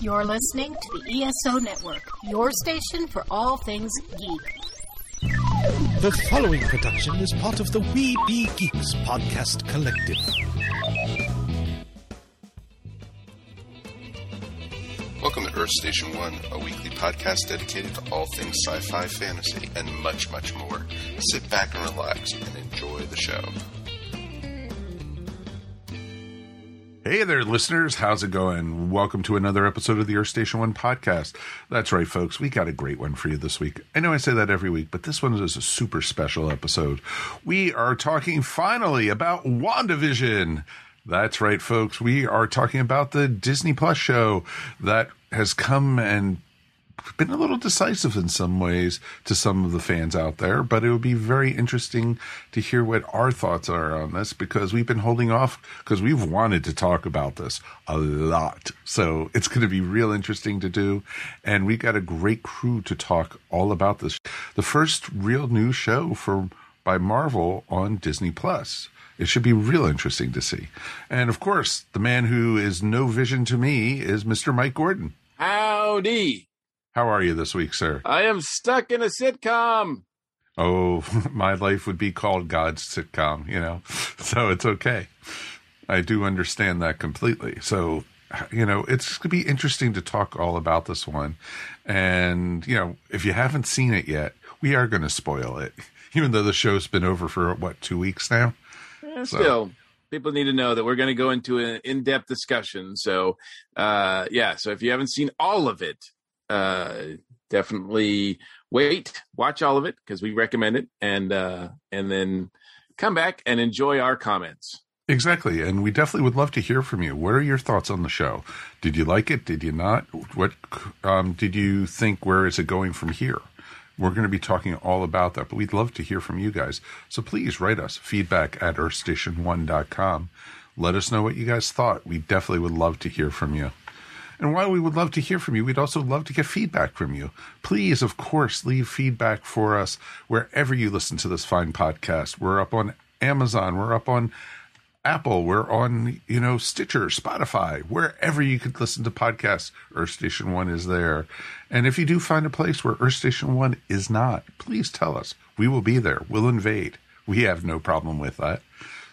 You're listening to the ESO Network, your station for all things geek. The following production is part of the We Be Geeks podcast collective. Welcome to Earth Station One, a weekly podcast dedicated to all things sci fi, fantasy, and much, much more. Sit back and relax and enjoy the show. Hey there, listeners. How's it going? Welcome to another episode of the Earth Station One podcast. That's right, folks. We got a great one for you this week. I know I say that every week, but this one is a super special episode. We are talking finally about WandaVision. That's right, folks. We are talking about the Disney Plus show that has come and been a little decisive in some ways to some of the fans out there, but it would be very interesting to hear what our thoughts are on this because we've been holding off because we've wanted to talk about this a lot. So it's going to be real interesting to do. And we got a great crew to talk all about this. The first real new show for by Marvel on Disney Plus. It should be real interesting to see. And of course, the man who is no vision to me is Mr. Mike Gordon. Howdy. How are you this week, sir? I am stuck in a sitcom. Oh, my life would be called God's sitcom, you know, so it's okay. I do understand that completely. So, you know, it's going to be interesting to talk all about this one. And, you know, if you haven't seen it yet, we are going to spoil it, even though the show's been over for, what, two weeks now? Eh, still, people need to know that we're going to go into an in-depth discussion. So, uh, yeah. So if you haven't seen all of it, uh, definitely wait, watch all of it because we recommend it, and uh, and then come back and enjoy our comments. Exactly, and we definitely would love to hear from you. What are your thoughts on the show? Did you like it? Did you not? What um, did you think? Where is it going from here? We're going to be talking all about that, but we'd love to hear from you guys. So please write us feedback at earthstation1.com. Let us know what you guys thought. We definitely would love to hear from you. And while we would love to hear from you, we'd also love to get feedback from you. Please, of course, leave feedback for us wherever you listen to this fine podcast. We're up on Amazon, we're up on Apple, we're on, you know, Stitcher, Spotify, wherever you could listen to podcasts, Earth Station One is there. And if you do find a place where Earth Station One is not, please tell us. We will be there. We'll invade. We have no problem with that.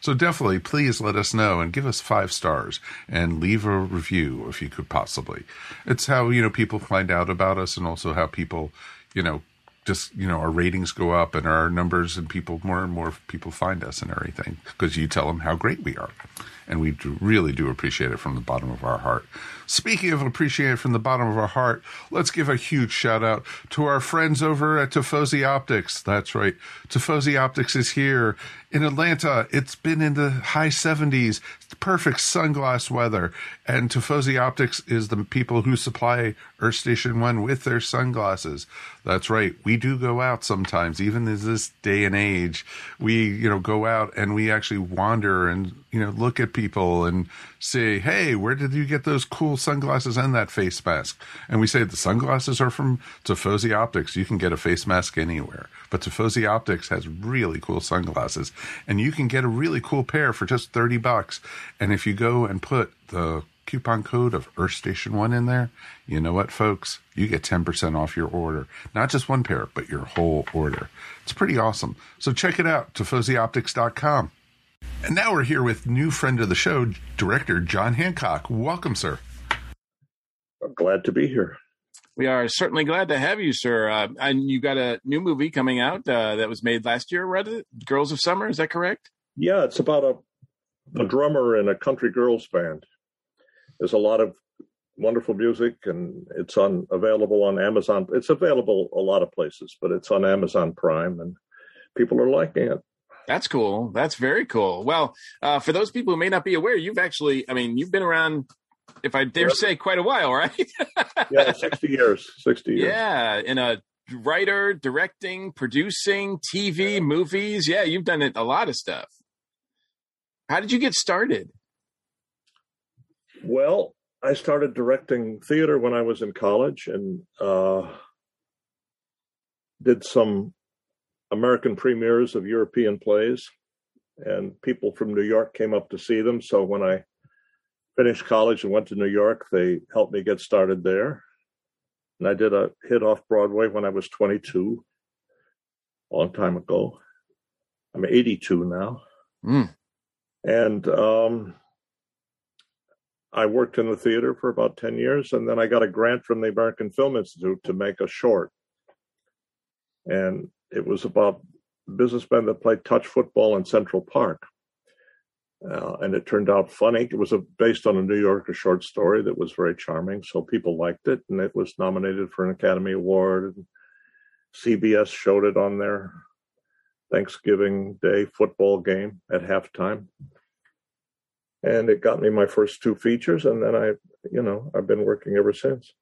So definitely, please let us know and give us five stars and leave a review if you could possibly. It's how, you know, people find out about us and also how people, you know, just you know our ratings go up and our numbers and people more and more people find us and everything because you tell them how great we are. And we do, really do appreciate it from the bottom of our heart. Speaking of appreciate it from the bottom of our heart let's give a huge shout out to our friends over at Tifosi Optics. That's right. Tifosi Optics is here in Atlanta it's been in the high 70s perfect sunglass weather and Tifosi Optics is the people who supply Earth Station 1 with their sunglasses that's right. We do go out sometimes, even in this day and age. We, you know, go out and we actually wander and, you know, look at people and say, Hey, where did you get those cool sunglasses and that face mask? And we say the sunglasses are from Tifosi Optics. You can get a face mask anywhere, but Tifosi Optics has really cool sunglasses and you can get a really cool pair for just 30 bucks. And if you go and put the coupon code of Earth Station One in there, you know what, folks? You get 10% off your order. Not just one pair, but your whole order. It's pretty awesome. So check it out, TifosiOptics.com. And now we're here with new friend of the show, director John Hancock. Welcome, sir. I'm glad to be here. We are certainly glad to have you, sir. Uh, and you got a new movie coming out uh, that was made last year, rather, Girls of Summer. Is that correct? Yeah, it's about a, a drummer in a country girls band. There's a lot of wonderful music, and it's on available on Amazon. It's available a lot of places, but it's on Amazon Prime, and people are liking it. That's cool. That's very cool. Well, uh, for those people who may not be aware, you've actually, I mean, you've been around, if I dare say, quite a while, right? yeah, 60 years. 60 years. Yeah, in a writer, directing, producing, TV, movies. Yeah, you've done it, a lot of stuff. How did you get started? Well, I started directing theater when I was in college and uh, did some American premieres of European plays, and people from New York came up to see them. So when I finished college and went to New York. They helped me get started there. And I did a hit off Broadway when I was 22, a long time ago. I'm 82 now. Mm. And um, I worked in the theater for about 10 years. And then I got a grant from the American Film Institute to make a short. And it was about businessmen that played touch football in Central Park. Uh, and it turned out funny. It was a, based on a New Yorker short story that was very charming, so people liked it, and it was nominated for an Academy Award. And CBS showed it on their Thanksgiving Day football game at halftime, and it got me my first two features, and then I, you know, I've been working ever since.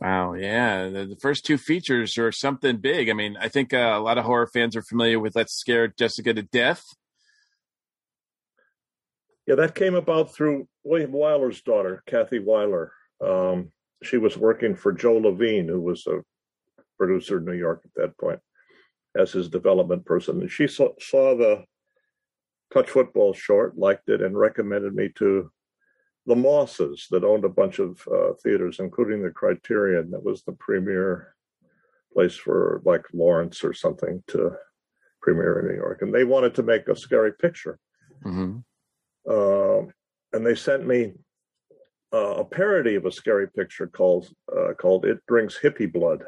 Wow, yeah, the, the first two features are something big. I mean, I think uh, a lot of horror fans are familiar with "Let's Scare Jessica to Death." Yeah, that came about through William Wyler's daughter, Kathy Wyler. Um, she was working for Joe Levine, who was a producer in New York at that point, as his development person. And she saw, saw the touch football short, liked it, and recommended me to the Mosses that owned a bunch of uh, theaters, including the Criterion, that was the premier place for like Lawrence or something to premiere in New York. And they wanted to make a scary picture. Mm-hmm. Uh, and they sent me uh, a parody of a scary picture called uh, called "It Drinks Hippie Blood,"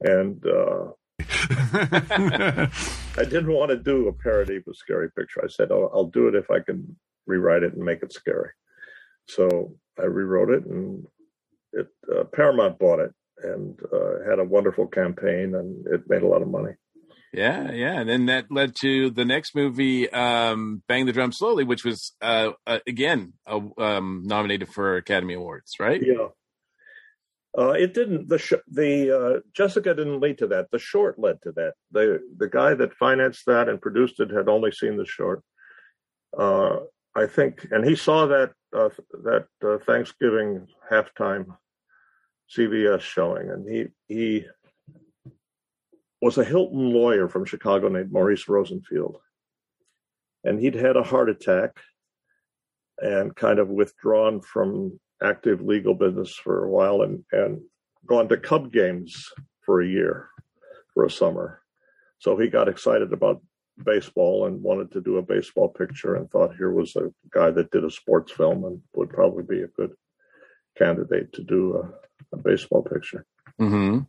and uh, I didn't want to do a parody of a scary picture. I said, oh, "I'll do it if I can rewrite it and make it scary." So I rewrote it, and it uh, Paramount bought it and uh, had a wonderful campaign, and it made a lot of money. Yeah, yeah, and then that led to the next movie, um, "Bang the Drum Slowly," which was uh, uh, again um, nominated for Academy Awards, right? Yeah. Uh, it didn't. The sh- the uh, Jessica didn't lead to that. The short led to that. The the guy that financed that and produced it had only seen the short. Uh, I think, and he saw that uh, that uh, Thanksgiving halftime CBS showing, and he he was a Hilton lawyer from Chicago named Maurice Rosenfield. And he'd had a heart attack and kind of withdrawn from active legal business for a while and, and gone to Cub games for a year, for a summer. So he got excited about baseball and wanted to do a baseball picture and thought here was a guy that did a sports film and would probably be a good candidate to do a, a baseball picture. Mm-hmm.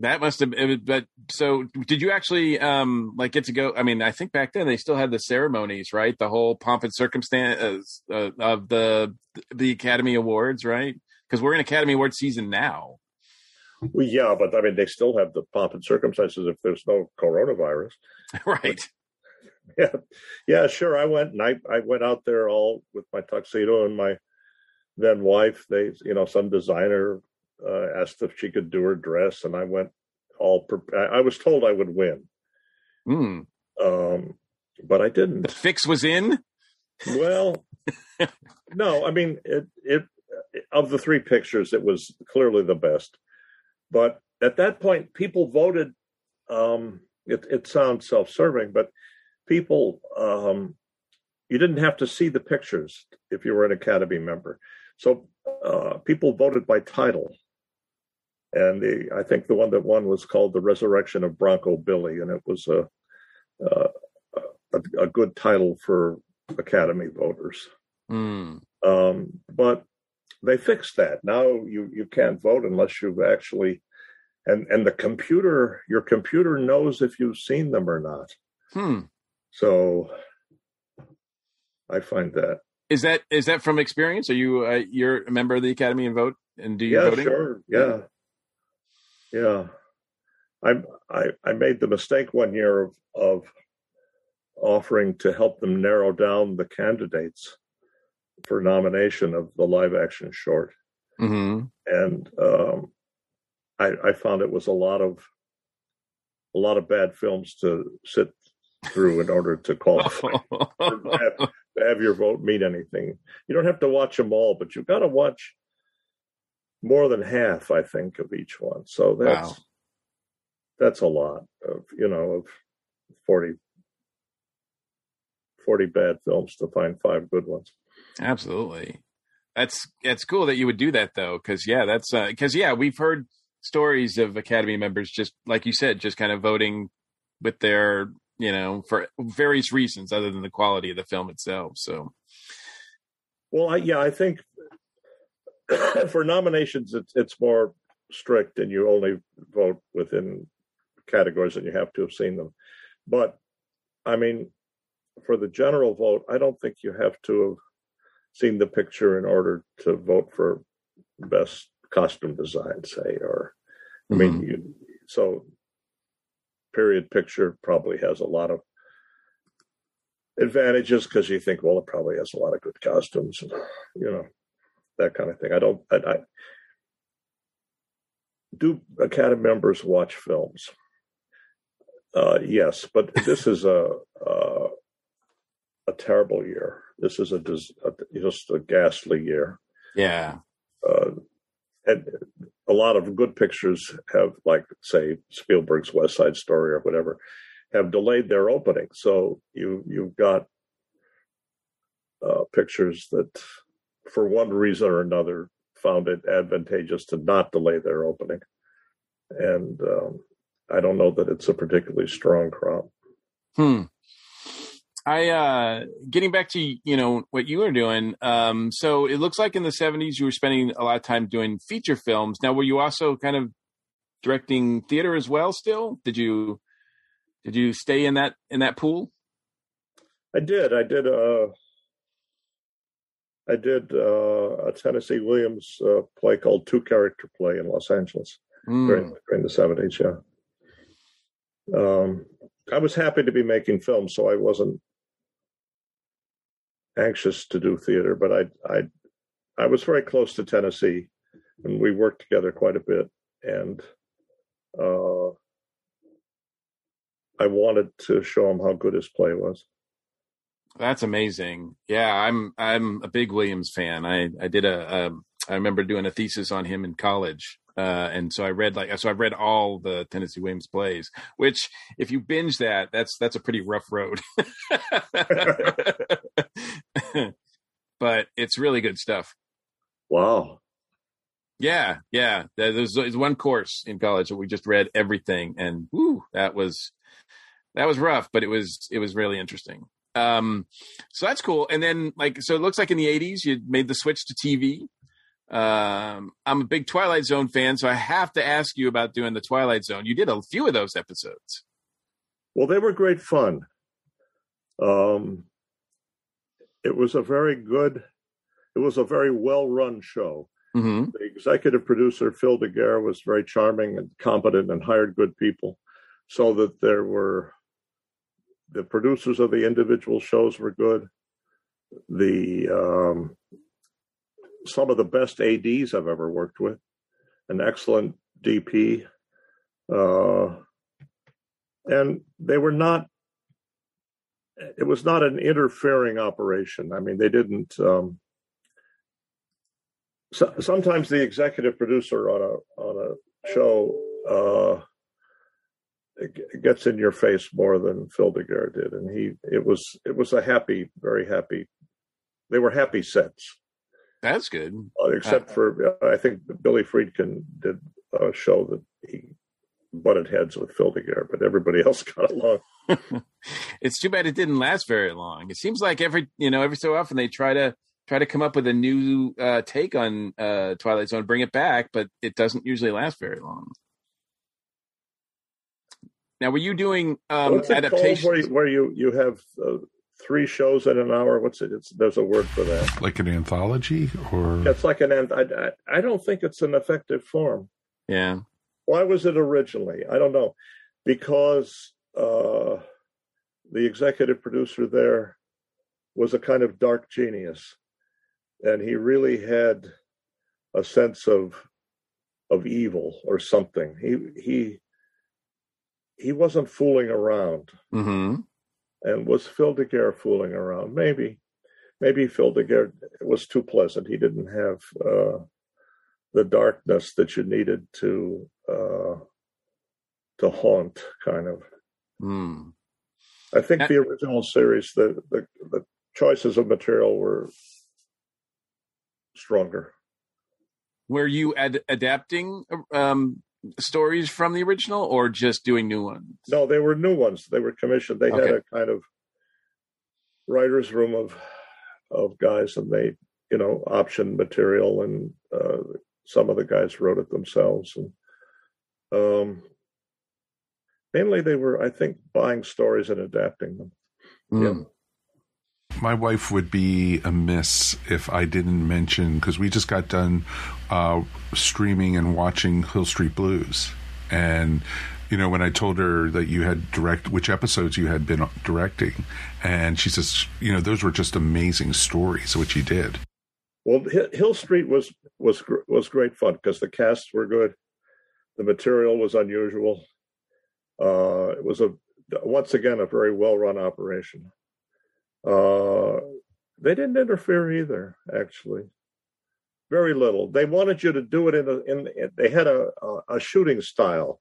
That must have, it, but so did you actually um like get to go? I mean, I think back then they still had the ceremonies, right? The whole pomp and circumstance uh, of the the Academy Awards, right? Because we're in Academy Award season now. Well, yeah, but I mean, they still have the pomp and circumstances if there's no coronavirus, right? Yeah, yeah, sure. I went and I I went out there all with my tuxedo and my then wife. They, you know, some designer uh, asked if she could do her dress, and I went all. Pre- I was told I would win, mm. um, but I didn't. The fix was in. Well, no, I mean it. It of the three pictures, it was clearly the best. But at that point, people voted. Um, it, it sounds self-serving, but people, um, you didn't have to see the pictures if you were an Academy member. So uh, people voted by title and the I think the one that won was called "The Resurrection of Broncho Billy," and it was a a, a, a good title for Academy voters. Mm. Um, but they fixed that. Now you you can't vote unless you've actually and and the computer your computer knows if you've seen them or not. Hmm. So I find that is that is that from experience? Are you uh, you're a member of the Academy and vote and do you yeah voting? sure yeah yeah, I, I I made the mistake one year of of offering to help them narrow down the candidates for nomination of the live action short, mm-hmm. and um, I, I found it was a lot of a lot of bad films to sit through in order to qualify to, have, to have your vote mean anything. You don't have to watch them all, but you've got to watch more than half, I think, of each one. So that's wow. that's a lot of you know of 40, 40 bad films to find five good ones. Absolutely. That's that's cool that you would do that though, because yeah, that's because uh, yeah, we've heard stories of Academy members just like you said, just kind of voting with their you know for various reasons other than the quality of the film itself. So, well, I, yeah, I think for nominations, it's it's more strict, and you only vote within categories, and you have to have seen them. But I mean, for the general vote, I don't think you have to have seen the picture in order to vote for best costume design, say, or I mean, mm-hmm. you, so period picture probably has a lot of advantages because you think, well, it probably has a lot of good costumes, and, you know, that kind of thing. I don't, I, I do Academy members watch films? Uh, yes, but this is a, a, a terrible year. This is a, a, just a ghastly year. Yeah. Uh, and a lot of good pictures have, like, say, Spielberg's West Side Story or whatever, have delayed their opening. So you you've got uh, pictures that, for one reason or another, found it advantageous to not delay their opening, and um, I don't know that it's a particularly strong crop. Hmm. I uh getting back to you know what you were doing. Um so it looks like in the 70s you were spending a lot of time doing feature films. Now were you also kind of directing theater as well still? Did you did you stay in that in that pool? I did. I did uh I did uh, a Tennessee Williams uh, play called Two Character Play in Los Angeles mm. during, during the 70s, yeah. Um, I was happy to be making films, so I wasn't anxious to do theater, but I I I was very close to Tennessee, and we worked together quite a bit, and uh, I wanted to show him how good his play was. That's amazing. Yeah, I'm I'm a big Williams fan. I I did a, a I remember doing a thesis on him in college. Uh, and so I read like so I've read all the Tennessee Williams plays, which if you binge that, that's that's a pretty rough road. but it's really good stuff. Wow. Yeah, yeah. There's, there's one course in college that we just read everything, and whoo, that was that was rough, but it was it was really interesting. Um, so that's cool. And then like so, it looks like in the '80s you made the switch to TV. Um, I'm a big Twilight Zone fan, so I have to ask you about doing the Twilight Zone. You did a few of those episodes. Well, they were great fun. Um, it was a very good, it was a very well run show. Mm-hmm. The executive producer, Phil DeGuere, was very charming and competent and hired good people so that there were the producers of the individual shows were good. The um, some of the best ads I've ever worked with, an excellent DP, uh, and they were not. It was not an interfering operation. I mean, they didn't. Um, so, sometimes the executive producer on a on a show uh, gets in your face more than Phil DeGuere did, and he it was it was a happy, very happy. They were happy sets. That's good. Uh, except uh, for uh, I think Billy Friedkin did a show that he butted heads with Phil DeGuere, but everybody else got along. it's too bad it didn't last very long. It seems like every you know every so often they try to try to come up with a new uh, take on uh, Twilight Zone, bring it back, but it doesn't usually last very long. Now, were you doing um, adaptations where you, where you, you have uh, three shows in an hour? What's it? It's, there's a word for that. Like an anthology, or it's like an. I, I, I don't think it's an effective form. Yeah. Why was it originally? I don't know, because uh, the executive producer there was a kind of dark genius, and he really had a sense of of evil or something. He he he wasn't fooling around. Mm-hmm. And was Phil DeGuere fooling around? Maybe. Maybe Phil DeGuere was too pleasant. He didn't have uh, the darkness that you needed to uh, to haunt, kind of. Mm. I think the original series, the, the the choices of material were stronger. Were you ad- adapting um, stories from the original, or just doing new ones? No, they were new ones. They were commissioned. They had a kind of writers' room of of guys, and they, you know, optioned material, and uh, some of the guys wrote it themselves. And um, mainly, they were, I think, buying stories and adapting them. Mm. My wife would be amiss if I didn't mention because we just got done uh, streaming and watching Hill Street Blues, and you know when I told her that you had direct which episodes you had been directing, and she says, you know, those were just amazing stories which you did. Well, Hill Street was was was great fun because the casts were good, the material was unusual. Uh, it was a once again a very well run operation. Uh, they didn't interfere either, actually. Very little. They wanted you to do it in a in. They had a a, shooting style,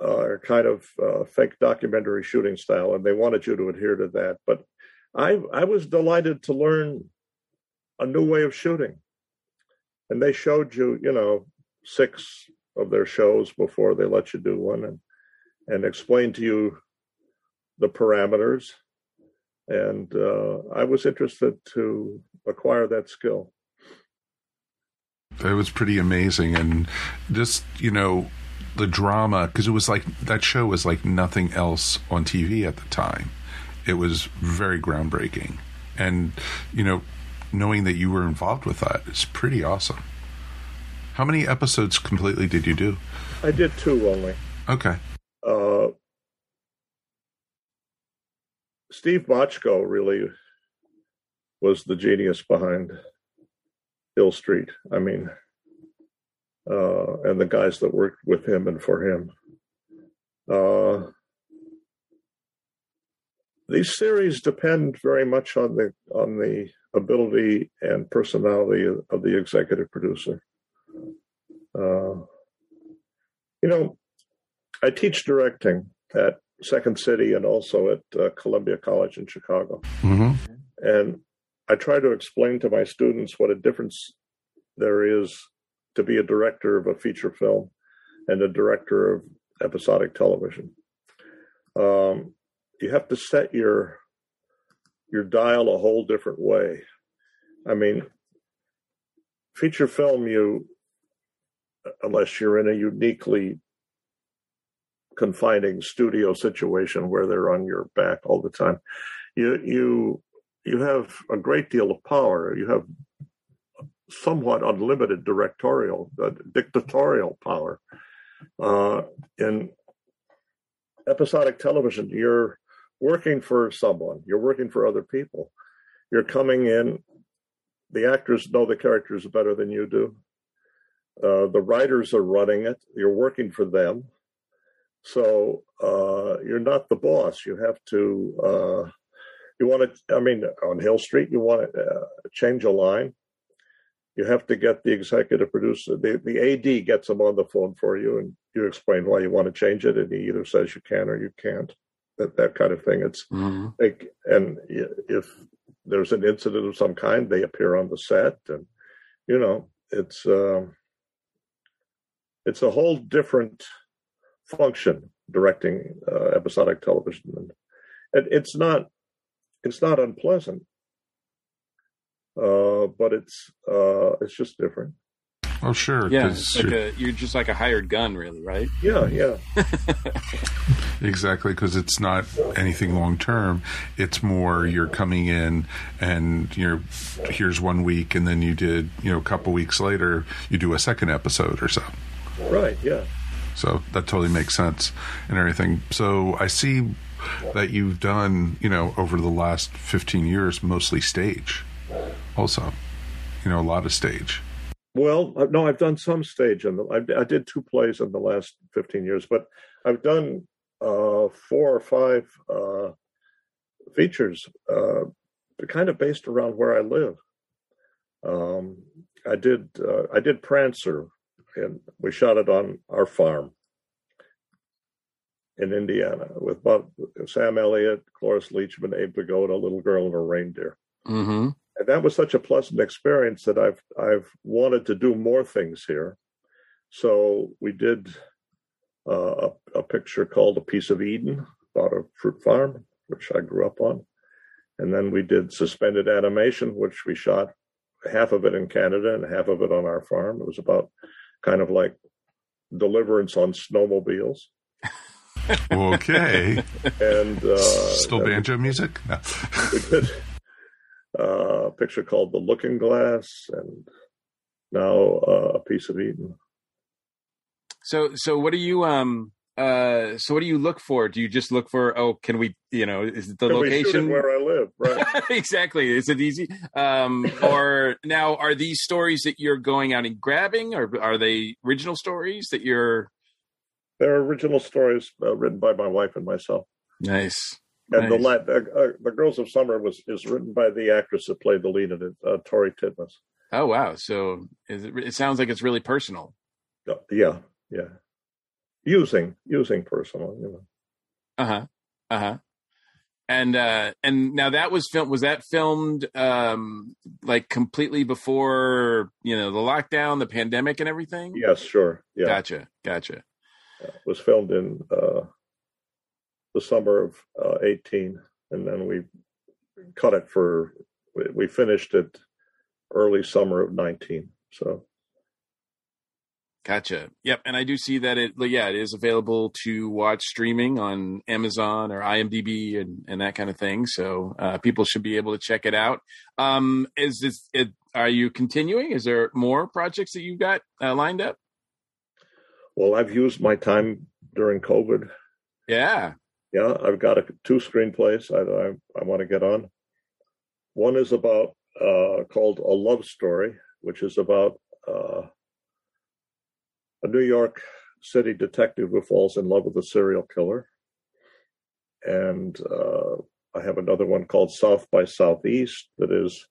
uh, kind of uh, fake documentary shooting style, and they wanted you to adhere to that. But I I was delighted to learn a new way of shooting. And they showed you, you know, six of their shows before they let you do one and and explained to you the parameters. And uh, I was interested to acquire that skill. It was pretty amazing, and just you know the drama because it was like that show was like nothing else on TV at the time. It was very groundbreaking, and you know knowing that you were involved with that is pretty awesome. How many episodes completely did you do? I did two only. Okay, Uh, Steve Bochco really was the genius behind Hill Street. I mean, uh, and the guys that worked with him and for him. Uh, these series depend very much on the on the ability and personality of, of the executive producer. Uh, you know, I teach directing at Second City and also at uh, Columbia College in Chicago. mm-hmm. And I try to explain to my students what a difference there is to be a director of a feature film and a director of episodic television. Um, you have to set your your dial a whole different way. I mean, feature film, you unless you're in a uniquely confining studio situation where they're on your back all the time, you you you have a great deal of power. You have somewhat unlimited directorial, uh, dictatorial power. Uh, in episodic television, you're working for someone. You're working for other people. You're coming in. The actors know the characters better than you do. Uh, the writers are running it. You're working for them. So uh, you're not the boss. You have to. Uh, you want to. I mean, on Hill Street, you want to uh, change a line. You have to get the executive producer. The the AD gets them on the phone for you, and you explain why you want to change it, and he either says you can or you can't. That that kind of thing. It's like, and if there's an incident of some kind, they appear on the set, and you know, it's um, it's a whole different function directing uh, episodic television, and it, it's not it's not unpleasant, uh, but it's uh, it's just different. Oh, sure. Yeah, 'cause it's like you're- a, you're just like a hired gun, really, right? Yeah, yeah, Exactly, because it's not anything long term. It's more you're coming in and you're here's one week, and then you did you know a couple weeks later you do a second episode or so. right, yeah. So that totally makes sense and everything. So I see that you've done you know over the last fifteen years mostly stage, also, you know a lot of stage. Well, uh, no, I've done some stage, and I, I did two plays in the last fifteen years, but I've done uh, four or five uh, features, uh, kind of based around where I live. Um, I did uh, I did Prancer, and we shot it on our farm. in Indiana with Bob, Sam Elliott, Cloris Leachman, Abe Vigoda, Little Girl and a Reindeer. Mm-hmm. And that was such a pleasant experience that I've I've wanted to do more things here. So we did uh, a, a picture called A Piece of Eden about a fruit farm, which I grew up on. And then we did suspended animation, which we shot half of it in Canada and half of it on our farm. It was about kind of like deliverance on snowmobiles. Okay. And uh, Still then banjo music? No. we did uh, a picture called The Looking Glass and now uh, A Piece of Eden. So so what do you um uh so what do you look for? Do you just look for oh can we you know is it the And we shoot it location where I live, right? exactly is it easy um or now are these stories that you're going out and grabbing or are they original stories that you're They're original stories uh, written by my wife and myself. nice And the, Nice. la- uh, uh, the Girls of Summer was is written by the actress that played the lead in it, uh, Tori Titmus. oh wow so is it, it sounds like it's really personal Uh, Yeah, yeah. Using using personal, you know. uh-huh uh-huh and uh and now that was filmed was that filmed um like completely before you know the lockdown the pandemic and everything Yes, sure. Yeah, gotcha gotcha it was filmed in uh, the summer of uh, eighteen, and then we cut it for. We, we finished it early summer of nineteen. So Gotcha. Yep. And I do see that it, yeah, it is available to watch streaming on Amazon or IMDb and, and that kind of thing. So uh, people should be able to check it out. Um, is this, it, are you continuing? Is there more projects that you've got uh, lined up? well, I've used my time during COVID. Yeah. Yeah, I've got a, two screenplays I I, I want to get on. One is about uh, called A Love Story, which is about uh, a New York City detective who falls in love with a serial killer. And uh, I have another one called South by Southeast that is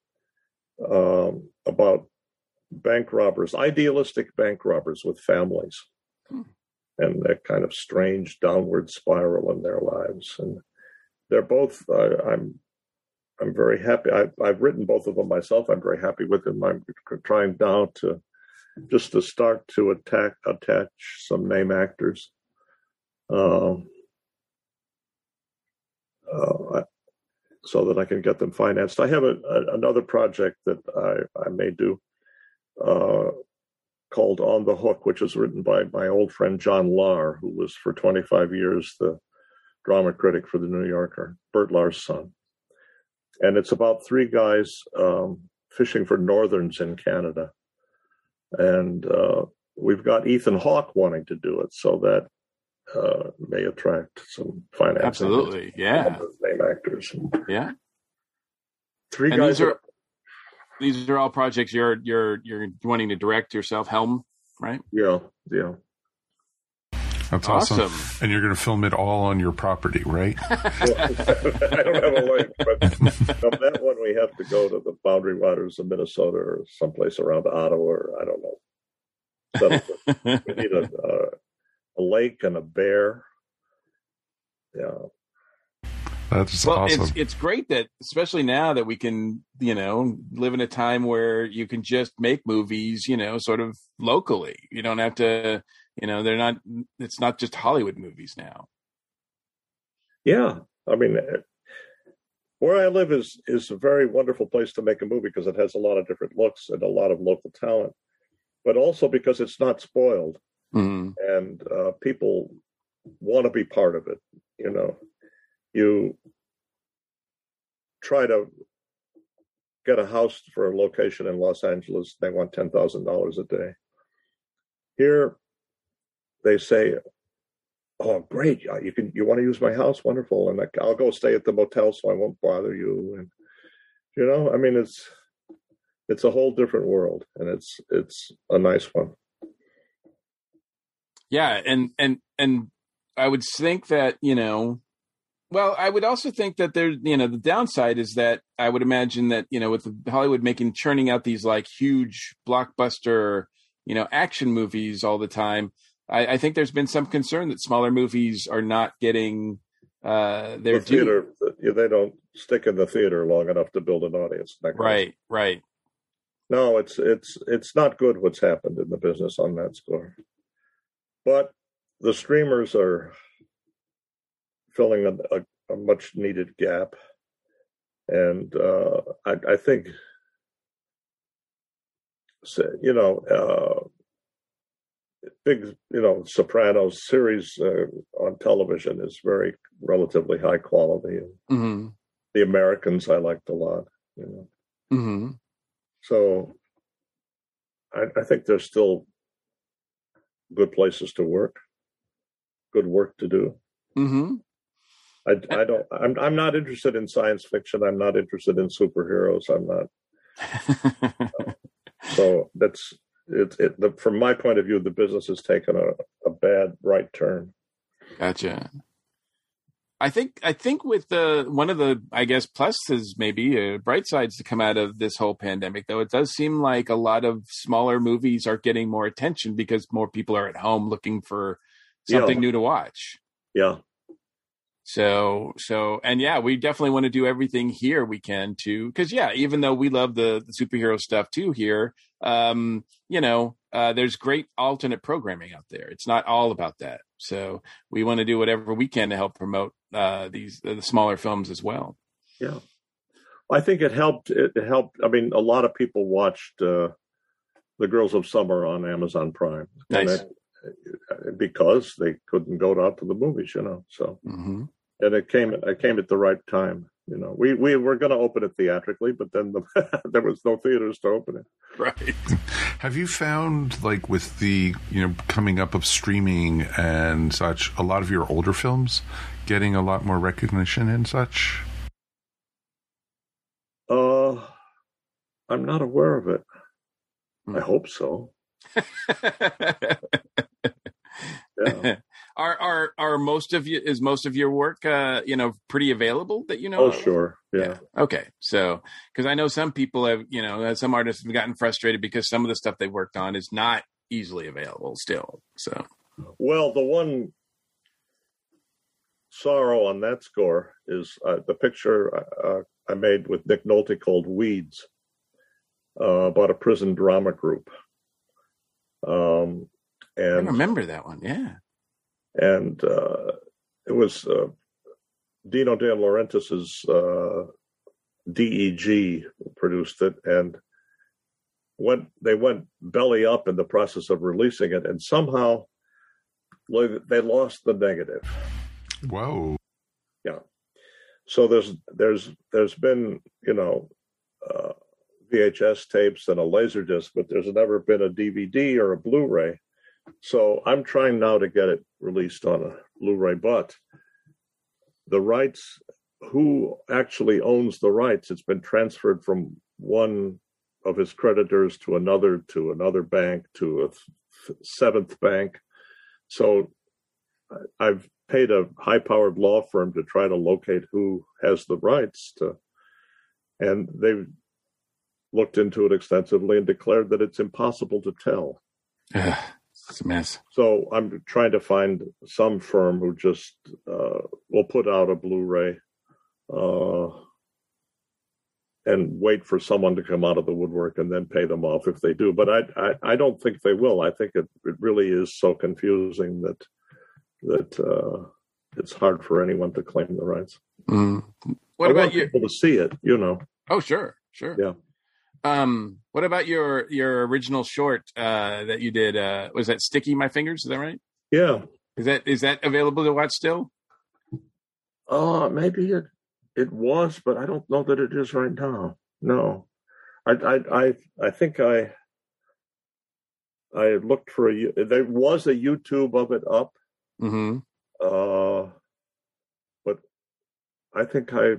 um, about bank robbers, idealistic bank robbers with families and that kind of strange downward spiral in their lives. And they're both. Uh, I'm. I'm very happy. I, I've written both of them myself. I'm very happy with them. I'm trying now to just to start to attack attach some name actors. Um, uh, so that I can get them financed. I have a, a, another project that I, I may do uh, called On the Hook, which is written by my old friend John Lahr, who was for 25 years the drama critic for the New Yorker, Bert Lahr's son. And it's about three guys um, fishing for northerns in Canada. And uh, we've got Ethan Hawke wanting to do it, so that uh, may attract some financing. Absolutely. Yeah. Name actors. Yeah. Three And guys. these are, these are all projects you're, you're, you're wanting to direct yourself, helm, right? yeah, yeah. That's awesome. Awesome. And you're going to film it all on your property, right? I don't have a link, but on that one we have to go to the boundary waters of Minnesota or someplace around Ottawa, or I don't know. So we need a, uh, a lake and a bear. Yeah, That's well, awesome. it's it's great that especially now that we can, you know, live in a time where you can just make movies, you know, sort of locally. You don't have to, you know, they're not. It's not just Hollywood movies now. yeah. I mean, eh, where I live is is a very wonderful place to make a movie because it has a lot of different looks and a lot of local talent, but also because it's not spoiled. Mhm. and uh, people want to be part of it. You know, you try to get a house for a location in Los Angeles, they want ten thousand dollars a day. Here, they say, "Oh, great! You can you want to use my house? Wonderful!" And like, I'll go stay at the motel, so I won't bother you. And you know, I mean, it's it's a whole different world, and it's it's a nice one. Yeah, and and and I would think that you know, well, I would also think that there, you know, the downside is that I would imagine that you know, with Hollywood making churning out these like huge blockbuster, you know, action movies all the time, I, I think there's been some concern that smaller movies are not getting uh, their the theater, the- they don't stick in the theater long enough to build an audience. that kind of- Right, right. No, it's it's it's not good what's happened in the business on that score. But the streamers are filling a, a, a much needed gap, and uh, I, I think, so, you know, uh, big you know Sopranos series uh, on television is very relatively high quality, and hmm the Americans I liked a lot. You know. hmm So I, I think there's still good places to work, good work to do. hmm I, I don't. I'm I'm not interested in science fiction. I'm not interested in superheroes. I'm not. So that's it. it the, from my point of view, the business has taken a, a bad right turn. Gotcha. I think I think with the one of the I guess pluses maybe uh, bright sides to come out of this whole pandemic though it does seem like a lot of smaller movies are getting more attention because more people are at home looking for something Yeah. new to watch. Yeah, So so and yeah, we definitely want to do everything here we can to because yeah, even though we love the, the superhero stuff too here, um, you know, uh, there's great alternate programming out there. It's not all about that. So we want to do whatever we can to help promote uh, these the smaller films as well. yeah. I think it helped. It helped. I mean, a lot of people watched uh, the Girls of Summer on Amazon Prime. Nice. it- because they couldn't go out to the movies, you know. So hmm and it came it came at the right time. You know, we we were going to open it theatrically, but then the, there was no theaters to open it. Right. Have you found, like, with the you know coming up of streaming and such, a lot of your older films getting a lot more recognition and such? Uh, I'm not aware of it. I hope so. Yeah. Are are are most of you is most of your work uh you know pretty available that you know oh, of? sure. Yeah. Okay. So, because I know some people have, you know, some artists have gotten frustrated because some of the stuff they worked on is not easily available still. So, Well, the one sorrow on that score is uh, the picture uh, I made with Nick Nolte called Weeds uh, about a prison drama group. Um, and I remember that one. Yeah. And uh, it was uh, Dino De Laurentiis's uh, DEG produced it, and went they went belly up in the process of releasing it, and somehow they lost the negative. Whoa! Yeah. So there's there's there's been you know uh, VHS tapes and a laser disc, but there's never been a DVD or a Blu-ray. So I'm trying now to get it released on a Blu-ray, but the rights, who actually owns the rights? It's been transferred from one of his creditors to another, to another bank, to a th- seventh bank. So I've paid a high-powered law firm to try to locate who has the rights to, and they've looked into it extensively and declared that it's impossible to tell. Ugh, it's a mess. So I'm trying to find some firm who just uh, will put out a Blu-ray uh, and wait for someone to come out of the woodwork and then pay them off if they do. But I I, I don't think they will. I think it, it really is so confusing that that uh, it's hard for anyone to claim the rights. Mm. What I about want you? people to see it? You know. Oh, sure, sure. Yeah. Um, what about your your original short uh, that you did? Uh, was that "Sticky My Fingers"? Is that right? Yeah. Is that is that available to watch still? Uh maybe it it was, but I don't know that it is right now. No, I I I, I think I I looked for a there was a YouTube of it up, Mm-hmm. uh, but I think I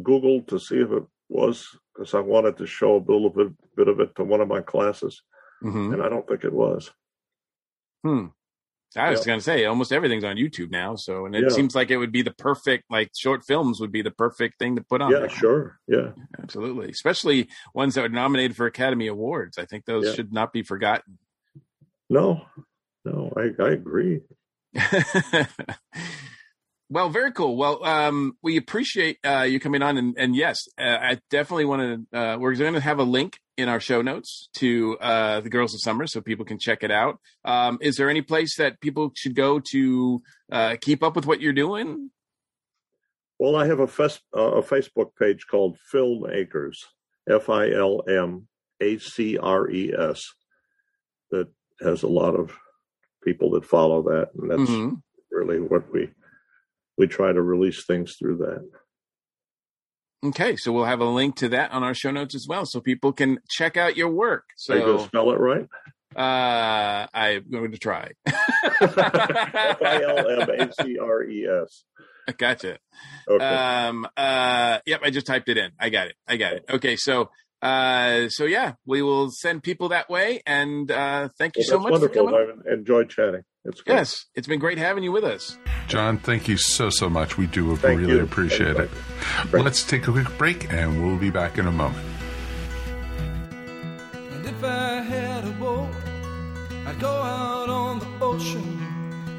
googled to see if it was because I wanted to show a little bit bit of it to one of my classes, Mm-hmm. and I don't think it was. Hmm. I was Yeah. going to say almost everything's on YouTube now, so and it Yeah. seems like it would be the perfect like short films would be the perfect thing to put on. Yeah, there. sure. Yeah, absolutely, especially ones that are nominated for Academy Awards. I think those Yeah. should not be forgotten. no, No, I, I agree. well, very cool. Well, um, we appreciate uh, you coming on, and, and yes, uh, I definitely want to. Uh, we're going to have a link in our show notes to uh, the Girls of Summer, so people can check it out. Um, is there any place that people should go to uh, keep up with what you're doing? Well, I have a, fes- uh, a Facebook page called Filmacres, F I L M A C R E S, that has a lot of people that follow that, and that's mm-hmm. really what we we try to release things through that. Okay, so we'll have a link to that on our show notes as well, so people can check out your work. So Are you spell it right? Uh, I'm going to try. F I L M A C R E S. Gotcha. Okay. Um. Uh. Yep. I just typed it in. I got it. I got it. Okay. So. Uh. So yeah, we will send people that way, and uh, thank you well, so much. Wonderful. I've enjoyed chatting. It's great. yes. It's been great having you with us, John. Thank you so so much. We do thank really you. appreciate it. Great. Let's take a quick break, and we'll be back in a moment. And if I had a boat, I'd go out on the ocean.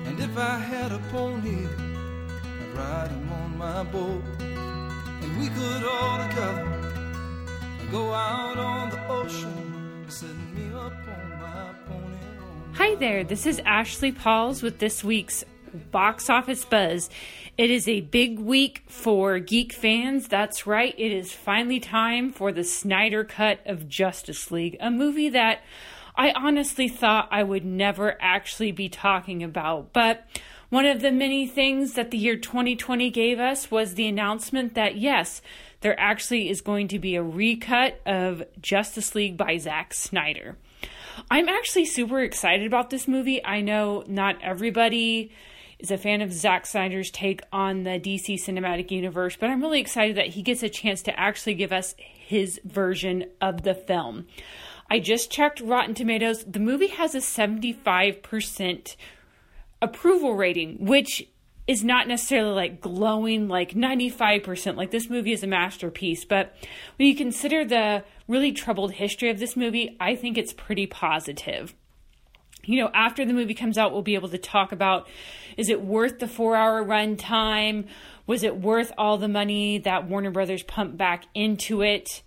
And if I had a pony I'd ride him on my boat, and we could all together go out on the ocean, setting me Hi there, this is Ashley Pauls with this week's box office buzz. It is a big week for geek fans. That's right, it is finally time for the Snyder Cut of Justice League, a movie that I honestly thought I would never actually be talking about, but one of the many things that the year 2020 gave us was the announcement that yes, there actually is going to be a recut of Justice League by Zack Snyder. I'm actually super excited about this movie. I know not everybody is a fan of Zack Snyder's take on the DC cinematic universe, but I'm really excited that he gets a chance to actually give us his version of the film. I just checked Rotten Tomatoes. The movie has a 75% approval rating, which is not necessarily like glowing like 95%. Like this movie is a masterpiece. But when you consider the really troubled history of this movie, I think it's pretty positive. You know, after the movie comes out, we'll be able to talk about is it worth the four hour run time? Was it worth all the money that Warner Brothers pumped back into it?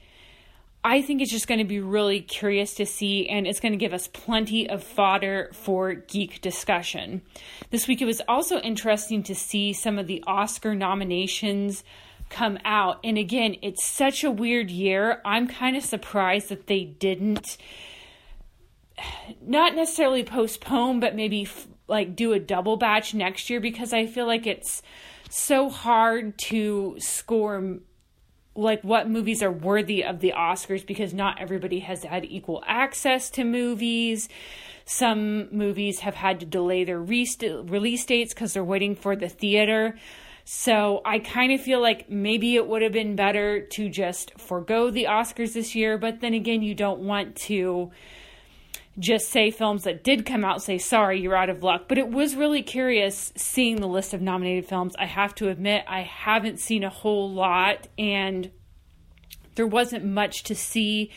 I think it's just going to be really curious to see, and it's going to give us plenty of fodder for geek discussion. This week, it was also interesting to see some of the Oscar nominations come out. And again, it's such a weird year. I'm kind of surprised that they didn't, not necessarily postpone, but maybe like do a double batch next year because I feel like it's so hard to score like what movies are worthy of the Oscars because not everybody has had equal access to movies. Some movies have had to delay their release dates because they're waiting for the theater. So I kind of feel like maybe it would have been better to just forego the Oscars this year, but then again, you don't want to just say films that did come out say sorry you're out of luck. But it was really curious seeing the list of nominated films. I have to admit i haven't seen a whole lot and there wasn't much to see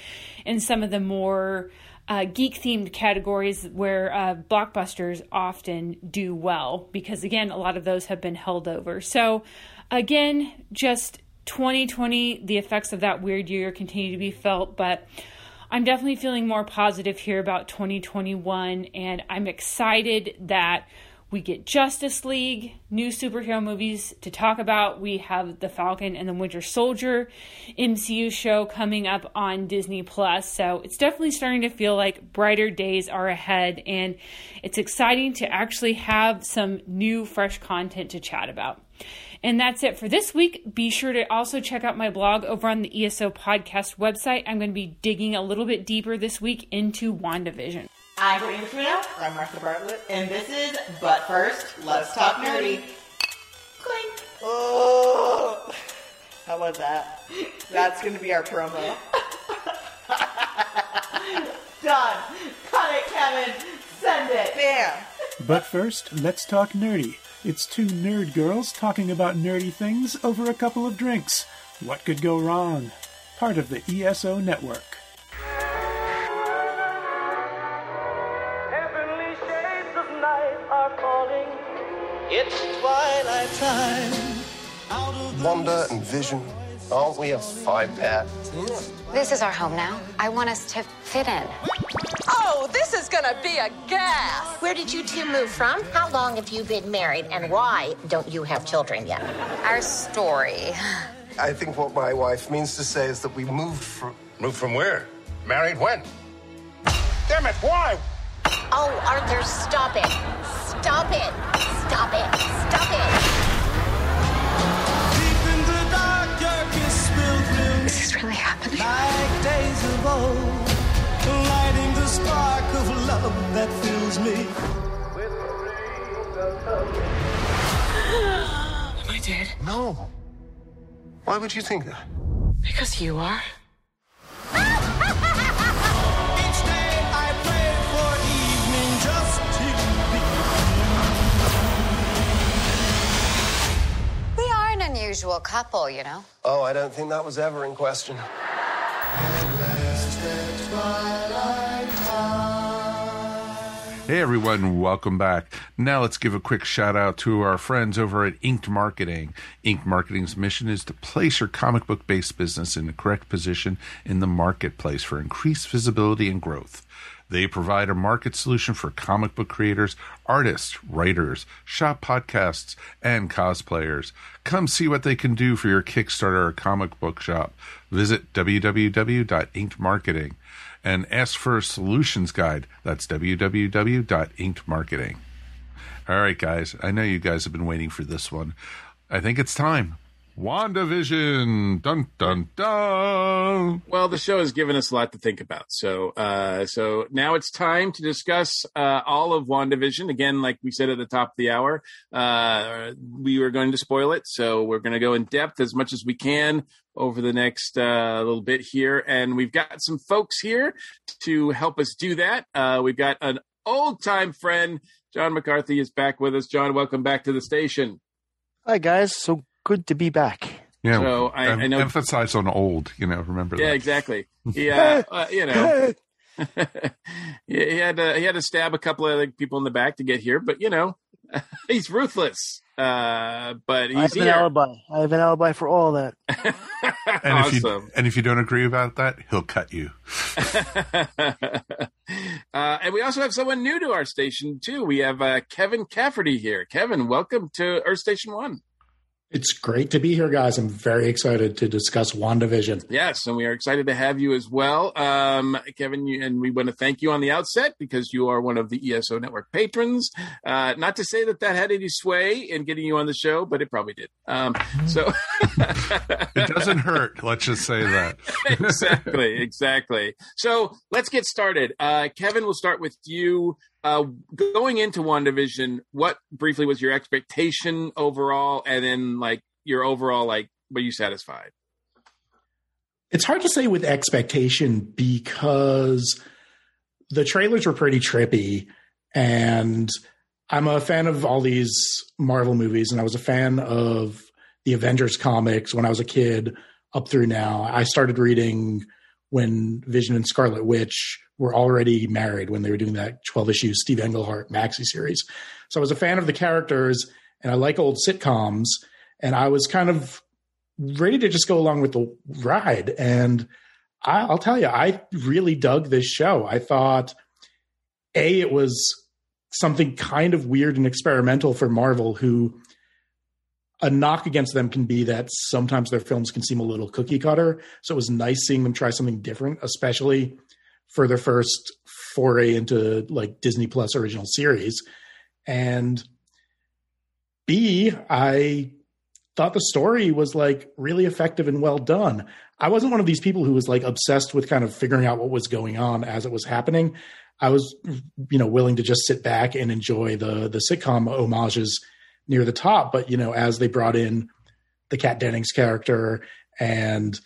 in some of the more uh, geek themed categories where uh, blockbusters often do well because again a lot of those have been held over. So again just 2020 the effects of that weird year continue to be felt but I'm definitely feeling more positive here about 2021, and I'm excited that we get Justice League, new superhero movies to talk about. We have The Falcon and the Winter Soldier MCU show coming up on Disney Plus. So it's definitely starting to feel like brighter days are ahead, and it's exciting to actually have some new, fresh content to chat about. And that's it for this week. Be sure to also check out my blog over on the ESO podcast website. I'm going to be digging a little bit deeper this week into WandaVision. I'm Brittany Trino. I'm Martha Bartlett. And this is But First, Let's Talk Nerdy. Clink. Oh, how was that? That's going to be our promo. Done. Cut it, Kevin. Send it. Bam. But first, let's talk nerdy. It's two nerd girls talking about nerdy things over a couple of drinks. What could go wrong? Part of the ESO network. It's twilight time. Wanda and Vision, aren't we a five pair? This is our home now. I want us to fit in. Oh, this is gonna be a gas. Where did you two move from? How long have you been married? And why don't you have children yet? Our story. I think what my wife means to say is that we moved from. Moved from where? Married when? Damn it, why? Oh, Arthur, stop it. Stop it. Stop it. Stop it. This is really happening. Like days of old, lighting the spark of love that fills me. Am I dead? No. Why would you think that? Because you are. Each day I pray for evening just to be. We are an unusual couple, you know. Oh, I don't think that was ever in question. Hey everyone, welcome back. Now let's give a quick shout out to our friends over at Inked Marketing. Inked Marketing's mission is to place your comic book based business in the correct position in the marketplace for increased visibility and growth. They provide a market solution for comic book creators, artists, writers, shop podcasts, and cosplayers. Come see what they can do for your Kickstarter or comic book shop. Visit www.inkedmarketing and ask for a solutions guide. That's www.inkedmarketing. All right, guys, I know you guys have been waiting for this one. I think it's time. WandaVision. Dun dun dun. Well, the show has given us a lot to think about. So, uh, so now it's time to discuss uh, all of WandaVision. Again, like we said at the top of the hour, uh, we were going to spoil it, so we're going to go in depth as much as we can over the next uh, little bit here, and we've got some folks here to help us do that. Uh, we've got an old time friend, John McCarthy, is back with us. John, welcome back to the station. Hi guys, so good to be back. Yeah, So, I- em- I know- emphasize on old. You know, remember Yeah, that. exactly. Yeah, uh, you know. he he had to he had to stab a couple of like, people in the back to get here, but you know, he's ruthless. Uh, but I have he's an alibi. I have an alibi for all that. And if you and if you don't agree about that, he'll cut you. uh, and we also have someone new to our station too. We have uh, Kevin Cafferty here. Kevin, welcome to Earth Station One. It's great to be here, guys. I'm very excited to discuss WandaVision. Yes, and we are excited to have you as well, um, Kevin. You, and we want to thank you on the outset because you are one of the ESO Network patrons. Uh, not to say that that had any sway in getting you on the show, but it probably did. Um, so It doesn't hurt. Let's just say that. exactly, exactly. So let's get started. Uh, Kevin, we'll start with you. Uh, going into WandaVision, what briefly was your expectation overall, and then like your overall like, were you satisfied? It's hard to say with expectation because the trailers were pretty trippy, and I'm a fan of all these Marvel movies, and I was a fan of the Avengers comics when I was a kid up through now. I started reading when Vision and Scarlet Witch were already married when they were doing that 12 issue Steve Englehart maxi series. So I was a fan of the characters and I like old sitcoms. And I was kind of ready to just go along with the ride. And I, I'll tell you, I really dug this show. I thought, A, it was something kind of weird and experimental for Marvel, who a knock against them can be that sometimes their films can seem a little cookie cutter. So it was nice seeing them try something different, especially for their first foray into like Disney Plus original series. And B, I thought the story was like really effective and well done. I wasn't one of these people who was like obsessed with kind of figuring out what was going on as it was happening. I was, you know, willing to just sit back and enjoy the the sitcom homages near the top. But you know, as they brought in the Kat Dennings character and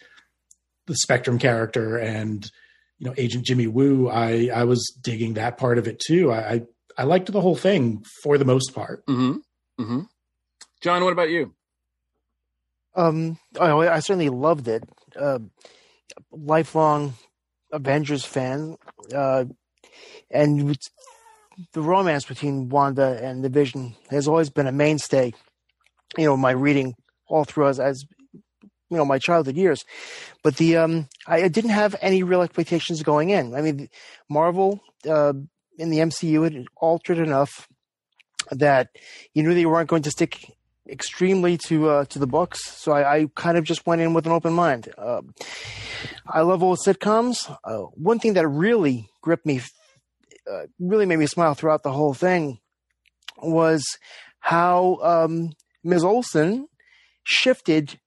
the Spectrum character and you know Agent Jimmy Woo, I I was digging that part of it too. I I, I liked the whole thing for the most part. Mm-hmm. Mm-hmm. John, what about you? Um, oh, I certainly loved it. Uh, lifelong Avengers fan, uh, and the romance between Wanda and the Vision has always been a mainstay. You know, my reading all through as, as you know my childhood years, but the um, I, didn't have any real expectations going in. I mean, Marvel uh, in the MCU had altered enough that you knew they weren't going to stick extremely to uh, to the books. So I, I, kind of just went in with an open mind. Uh, I love old sitcoms. Uh, one thing that really gripped me, uh, really made me smile throughout the whole thing, was how um, Ms. Olsen shifted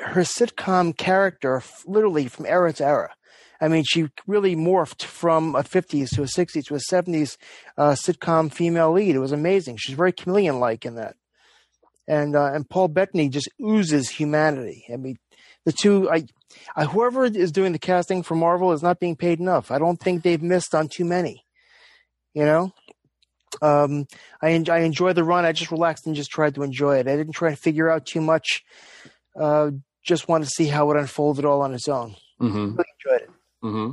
her sitcom character literally from era to era. I mean, she really morphed from a 50s to a 60s to a 70s uh, sitcom female lead. It was amazing. She's very chameleon like in that and uh, and Paul Bettany just oozes humanity. I mean, the two, I, I, whoever is doing the casting for Marvel is not being paid enough. I don't think they've missed on too many. You know, um, I enjoy, I enjoy the run. I just relaxed and just tried to enjoy it. I didn't try to figure out too much. Uh, just wanted to see how it unfolded all on its own. Mm-hmm. Really enjoyed it. Mm-hmm.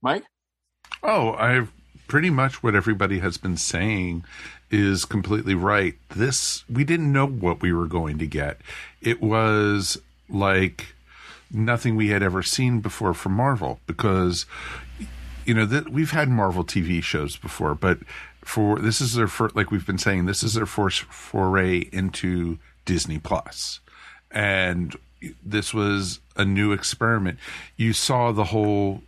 Mike? Oh, I've pretty much what everybody has been saying is completely right. This, we didn't know what we were going to get. It was like nothing we had ever seen before from Marvel because, you know, that we've had Marvel TV shows before, but for this is their first, like we've been saying, this is their first foray into Disney And this was a new experiment. You saw the whole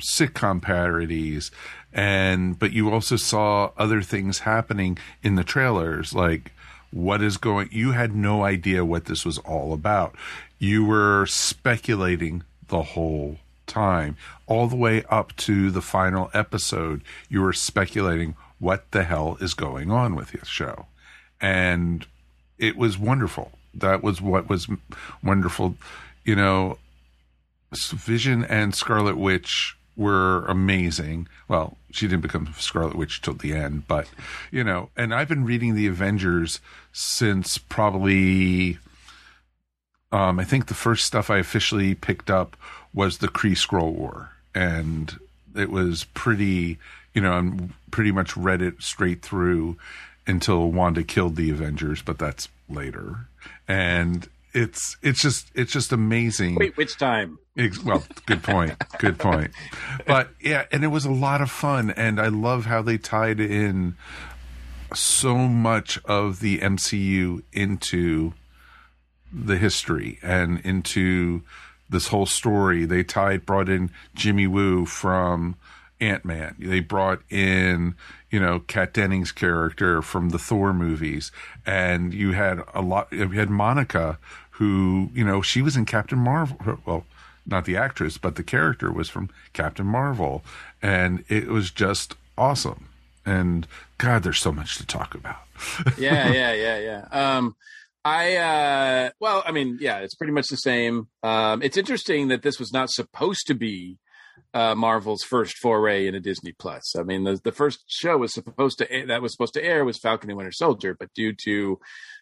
sitcom parodies and but you also saw other things happening in the trailers like what is going you had no idea what this was all about you were speculating the whole time all the way up to the final episode you were speculating what the hell is going on with this show? And it was wonderful. That was what was wonderful. You know vision and scarlet witch were amazing. Well, she didn't become Scarlet Witch till the end, but you know, and I've been reading the Avengers since probably um, I think the first stuff I officially picked up was the Kree-Skrull War, and it was pretty, you know, I'm pretty much read it straight through until Wanda killed the Avengers, but that's later. And it's it's just it's just amazing. Wait, which time? Well, good point. good point. But yeah, and it was a lot of fun, and I love how they tied in so much of the MCU into the history and into this whole story. They tied brought in Jimmy Woo from Ant Man. They brought in you know Kat Dennings' character from the Thor movies, and you had a lot. You had Monica, who you know she was in Captain Marvel. Well, not the actress, but the character was from Captain Marvel, and it was just awesome. And God, there's so much to talk about. yeah, yeah, yeah, yeah. Um, I uh, well, I mean, yeah, it's pretty much the same. Um, it's interesting that this was not supposed to be uh, Marvel's first foray into Disney Plus. I mean, the the first show was supposed to that was supposed to air was Falcon and Winter Soldier, but due to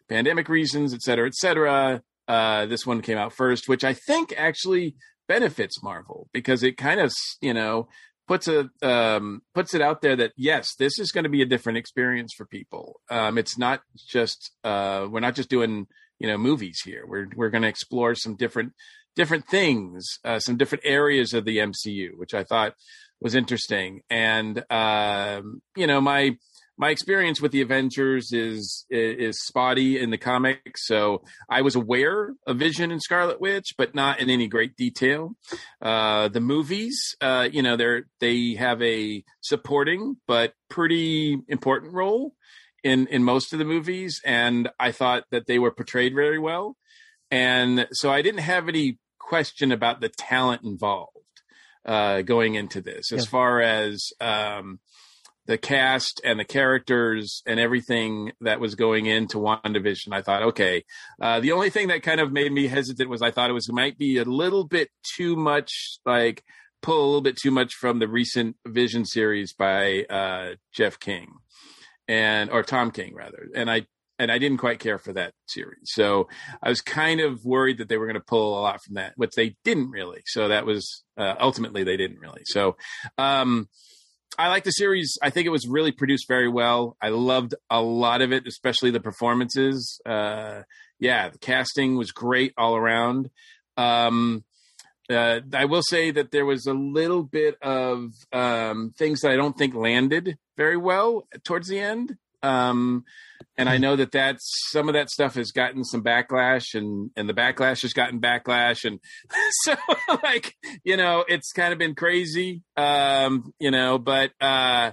pandemic reasons, et cetera, et cetera, uh, this one came out first, which I think actually benefits Marvel because it kind of you know puts a um, puts it out there that yes, this is going to be a different experience for people. Um, it's not just uh, we're not just doing you know movies here. We're we're going to explore some different different things, uh, some different areas of the MCU, which I thought was interesting. And um, you know my my experience with the Avengers is, is spotty in the comics. So I was aware of Vision and Scarlet Witch, but not in any great detail. Uh, the movies, uh, you know, they're they have a supporting but pretty important role in in most of the movies, and I thought that they were portrayed very well. And so I didn't have any question about the talent involved uh, going into this, as yeah. far as um, the cast and the characters and everything that was going into WandaVision, I thought, okay. Uh, the only thing that kind of made me hesitant was I thought it was might be a little bit too much, like pull a little bit too much from the recent Vision series by uh, Jeff King and or Tom King rather, and I and I didn't quite care for that series. So I was kind of worried that they were going to pull a lot from that, which they didn't really. So that was uh, ultimately they didn't really. So. Um, I like the series. I think it was really produced very well. I loved a lot of it, especially the performances. Uh, yeah, the casting was great all around. Um, uh, I will say that there was a little bit of um, things that I don't think landed very well towards the end. Um, and I know that that's some of that stuff has gotten some backlash, and and the backlash has gotten backlash, and so like you know it's kind of been crazy, um, you know. But uh,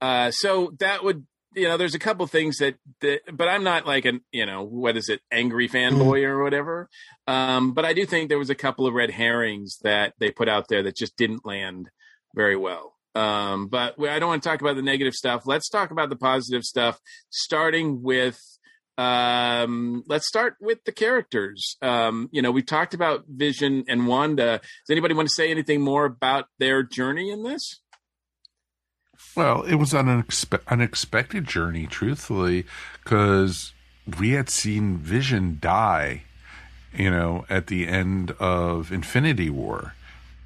uh, so that would you know, there's a couple things that, that, but I'm not like an, you know, what is it, angry fanboy mm. or whatever. Um, but I do think there was a couple of red herrings that they put out there that just didn't land very well. Um, but I don't want to talk about the negative stuff. Let's talk about the positive stuff, starting with, um, let's start with the characters. Um, you know, we talked about Vision and Wanda. Does anybody want to say anything more about their journey in this? Well, it was an unexpe- unexpected journey, truthfully, because we had seen Vision die, you know, at the end of Infinity War.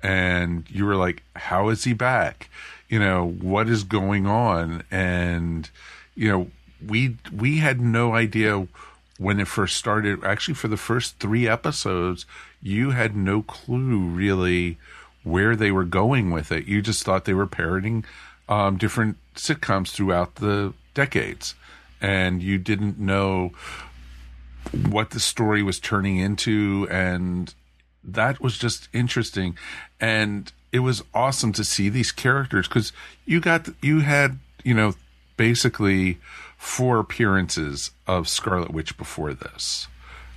And you were like, how is he back? You know, what is going on? And, you know, we we had no idea when it first started. Actually, for the first three episodes, you had no clue really where they were going with it. You just thought they were parroting um, different sitcoms throughout the decades, and you didn't know what the story was turning into, and that was just interesting, and it was awesome to see these characters because you got you had you know basically four appearances of Scarlet Witch before this.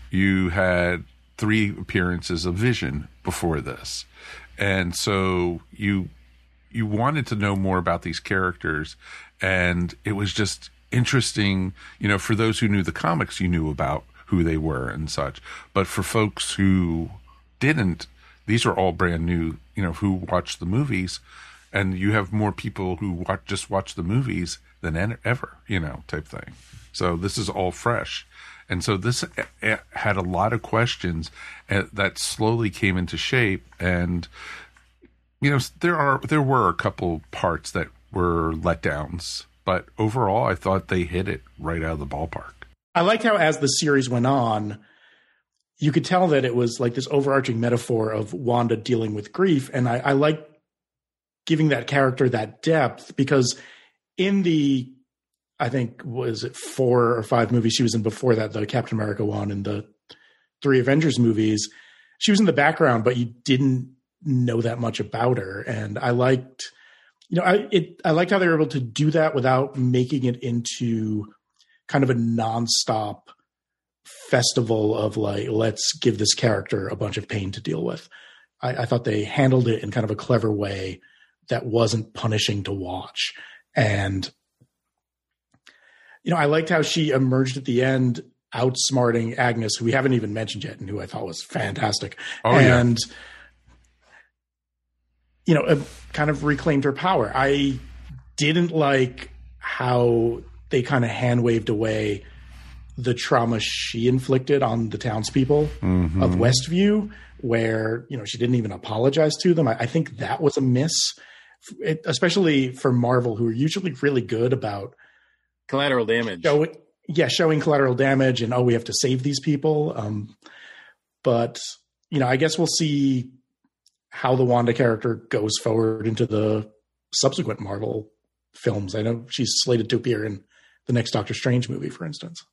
You had three appearances of Vision before this. And so you you wanted to know more about these characters and it was just interesting you know for those who knew the comics you knew about who they were and such but for folks who didn't these are all brand new you know who watched the movies and you have more people who watch, just watch the movies than ever you know type thing. So this is all fresh. And so this eh, eh, had a lot of questions eh, that slowly came into shape. And you know, there are there were a couple parts that were letdowns, but overall, I thought they hit it right out of the ballpark. I like how, as the series went on, you could tell that it was like this overarching metaphor of Wanda dealing with grief, and I, I like giving that character that depth because in the I think was it four or five movies she was in before that, the Captain America one and the three Avengers movies, she was in the background, but you didn't know that much about her. And I liked, you know, I it I liked how they were able to do that without making it into kind of a nonstop festival of like, let's give this character a bunch of pain to deal with. I, I thought they handled it in kind of a clever way that wasn't punishing to watch. And you know, I liked how she emerged at the end outsmarting Agnes, who we haven't even mentioned yet, and who I thought was fantastic. Oh, and yeah you know, uh, kind of reclaimed her power. I didn't like how they kind of hand waved away the trauma she inflicted on the townspeople mm-hmm. of Westview, where you know she didn't even apologize to them. I, I think that was a miss, it, especially for Marvel, who are usually really good about collateral damage. Show, yeah, showing collateral damage, and oh, we have to save these people. Um, but you know, I guess we'll see how the Wanda character goes forward into the subsequent Marvel films. I know she's slated to appear in the next Doctor Strange movie, for instance.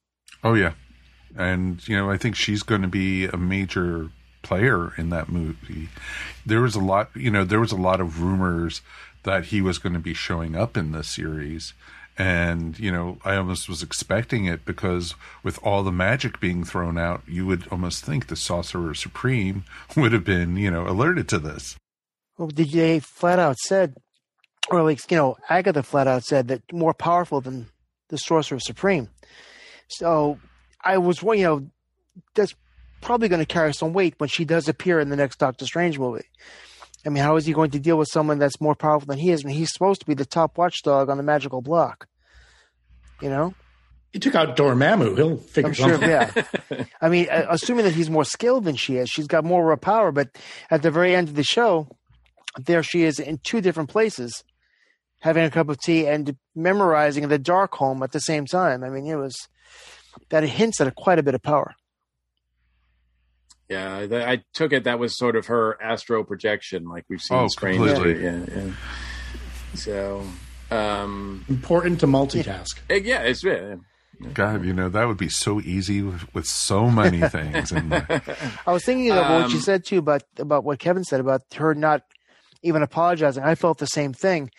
Oh yeah, and you know I think she's going to be a major player in that movie. There was a lot, you know, there was a lot of rumors that he was going to be showing up in the series, and, you know, I almost was expecting it because with all the magic being thrown out, you would almost think the Sorcerer Supreme would have been, you know, alerted to this. Well, they flat out said, or like, you know, Agatha flat out said that more powerful than the Sorcerer Supreme. So I was, you know, that's probably going to carry some weight when she does appear in the next Doctor Strange movie. I mean, how is he going to deal with someone that's more powerful than he is? I mean, he's supposed to be the top watchdog on the magical block. You know? He took out Dormammu. He'll figure I'm sure, yeah. I mean, uh, assuming that he's more skilled than she is, she's got more raw power. But at the very end of the show, there she is in two different places, having a cup of tea and memorizing the Darkhold at the same time. I mean, it was that hints at quite a bit of power. Yeah, th- I took it that was sort of her astro projection, like we've seen Oh, Strange. completely. Yeah, yeah. So, um, Important to multitask. eh, yeah, it's yeah. God, you know that would be so easy with, with so many things. And I was thinking about what you Um, said too about about what Kevin said about her not even apologizing. I felt the same thing,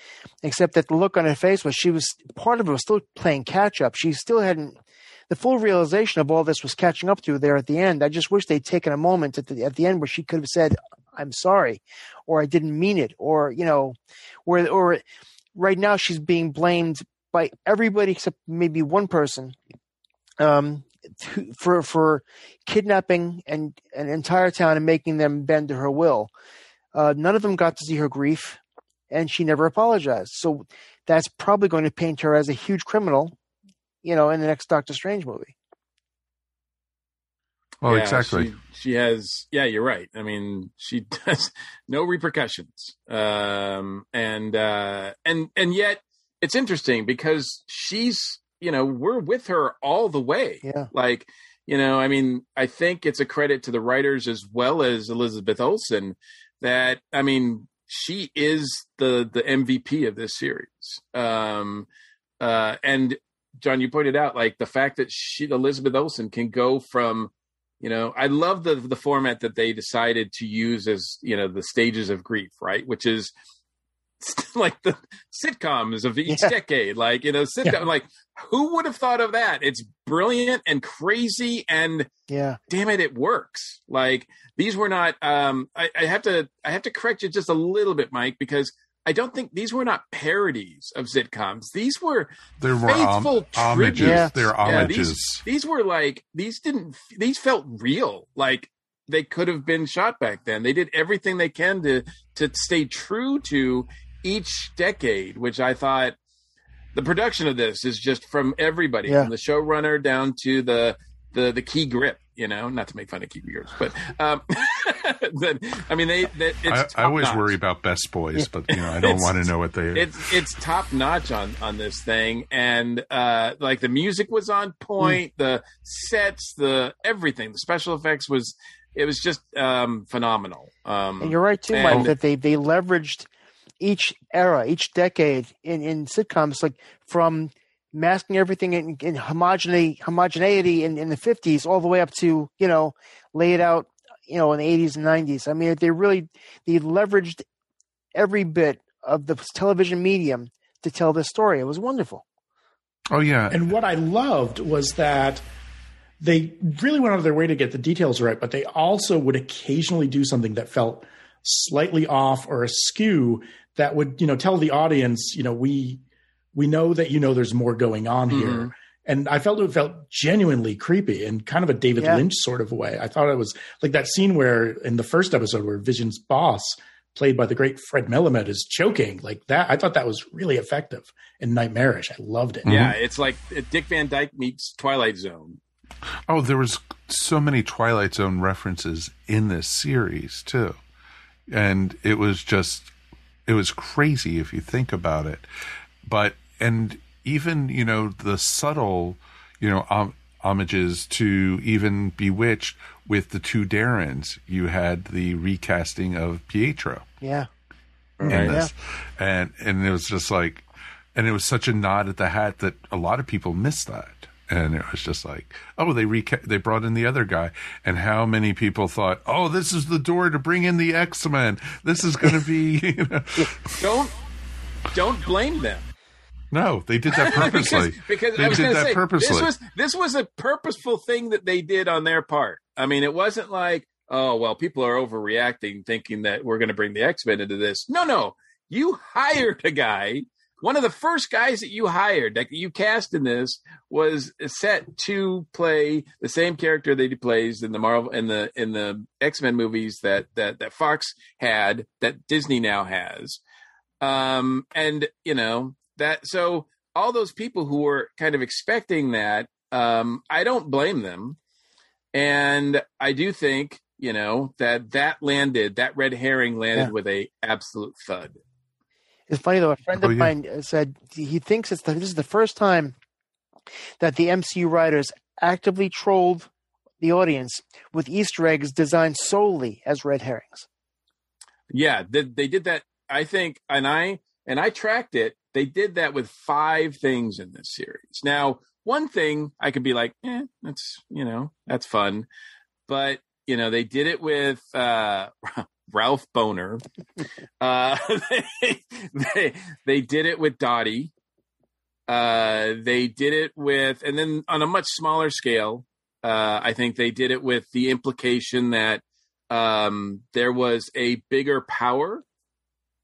except that the look on her face was she was part of it was still playing catch up. She still hadn't the full realization of all this was catching up to her there at the end. I just wish they'd taken a moment at the at the end where she could have said, "I'm sorry," or "I didn't mean it," or you know, where or right now she's being blamed by everybody except maybe one person um, for for kidnapping and an entire town and making them bend to her will. Uh, none of them got to see her grief, and she never apologized. So that's probably going to paint her as a huge criminal, you know, in the next Doctor Strange movie. well, Yeah, exactly. She, she has, yeah, you're right. I mean, she does no repercussions, um, and uh, and and yet it's interesting because she's, you know, we're with her all the way. Yeah. Like, you know, I mean, I think it's a credit to the writers as well as Elizabeth Olsen that, I mean, she is the the MVP of this series. Um, uh, and John, you pointed out like the fact that she, Elizabeth Olsen, can go from you know i love the the format that they decided to use as you know the stages of grief right which is like the sitcoms of each Yeah. decade like you know sitcom like who would have thought of that it's brilliant and crazy and Yeah. damn it it works like these were not um I, I have to i have to correct you just a little bit mike because i don't think these were not parodies of sitcoms these were There were om- faithful homages. tributes. They're Yeah, these- homages. these were like these didn't these felt real like they could have been shot back then they did everything they can to to stay true to each decade which i thought the production of this is just from everybody Yeah. from the showrunner down to the the the key grip you know not to make fun of key grips but um that- i mean they that it's I, I always top-notch. worry about best boys, but you know I don't want to know what they. it's it's top notch on on this thing and uh like the music was on point the sets the everything the special effects was it was just um phenomenal um And you're right too, and- Mike, that they they leveraged each era, each decade in in sitcoms, like from masking everything in, in homogeneity, homogeneity in, in the 50s all the way up to you know lay it out you know in the 80s and 90s. I mean, they really they leveraged every bit of the television medium to tell this story. It was wonderful. oh yeah, And what I loved was that they really went out of their way to get the details right, but they also would occasionally do something that felt slightly off or askew that would, you know, tell the audience, you know, we we know that you know there's more going on here. Mhm. And I felt it felt genuinely creepy in kind of a David Yeah. Lynch sort of way. I thought it was like that scene where in the first episode where Vision's boss, played by the great Fred Melamed, is choking like that. I thought that was really effective and nightmarish. I loved it. yeah it's like dick van dyke meets twilight zone Oh, there was so many Twilight Zone references in this series too, and it was just it was crazy if you think about it. But and even you know the subtle you know hom- homages to even Bewitched with the two Darrens. You had the recasting of Pietro Yeah. in Right. this, and and it was just like, and it was such a nod at the hat that a lot of people missed that. And it was just like, oh, they reca- they brought in the other guy, and how many people thought, oh, this is the door to bring in the X Men. This is going to be, you know. don't don't blame them no, they did that purposely. because, because they I was did that say purposely. this was this was a purposeful thing that they did on their part. I mean, it wasn't like, oh well, people are overreacting, thinking that we're going to bring the X Men into this. No, no, you hired a guy. One of the first guys that you hired, that you cast in this, was set to play the same character that he plays in the Marvel in the in the X Men movies that that that Fox had, that Disney now has um and you know that so all those people who were kind of expecting that um i don't blame them and i do think you know that that landed that red herring landed Yeah. with a absolute thud It's funny though. A friend Oh, of yeah. mine said he thinks it's the, this is the first time that the MCU writers actively trolled the audience with Easter eggs designed solely as red herrings. Yeah, they, they did that. I think, and I and I tracked it. They did that with five things in this series. Now, one thing I could be like, eh, that's you know, that's fun, but you know, they did it with uh, Ralph Bohner. Uh, they, they they did it with Dottie. Uh, they did it with, and then on a much smaller scale, uh, I think they did it with the implication that um, there was a bigger power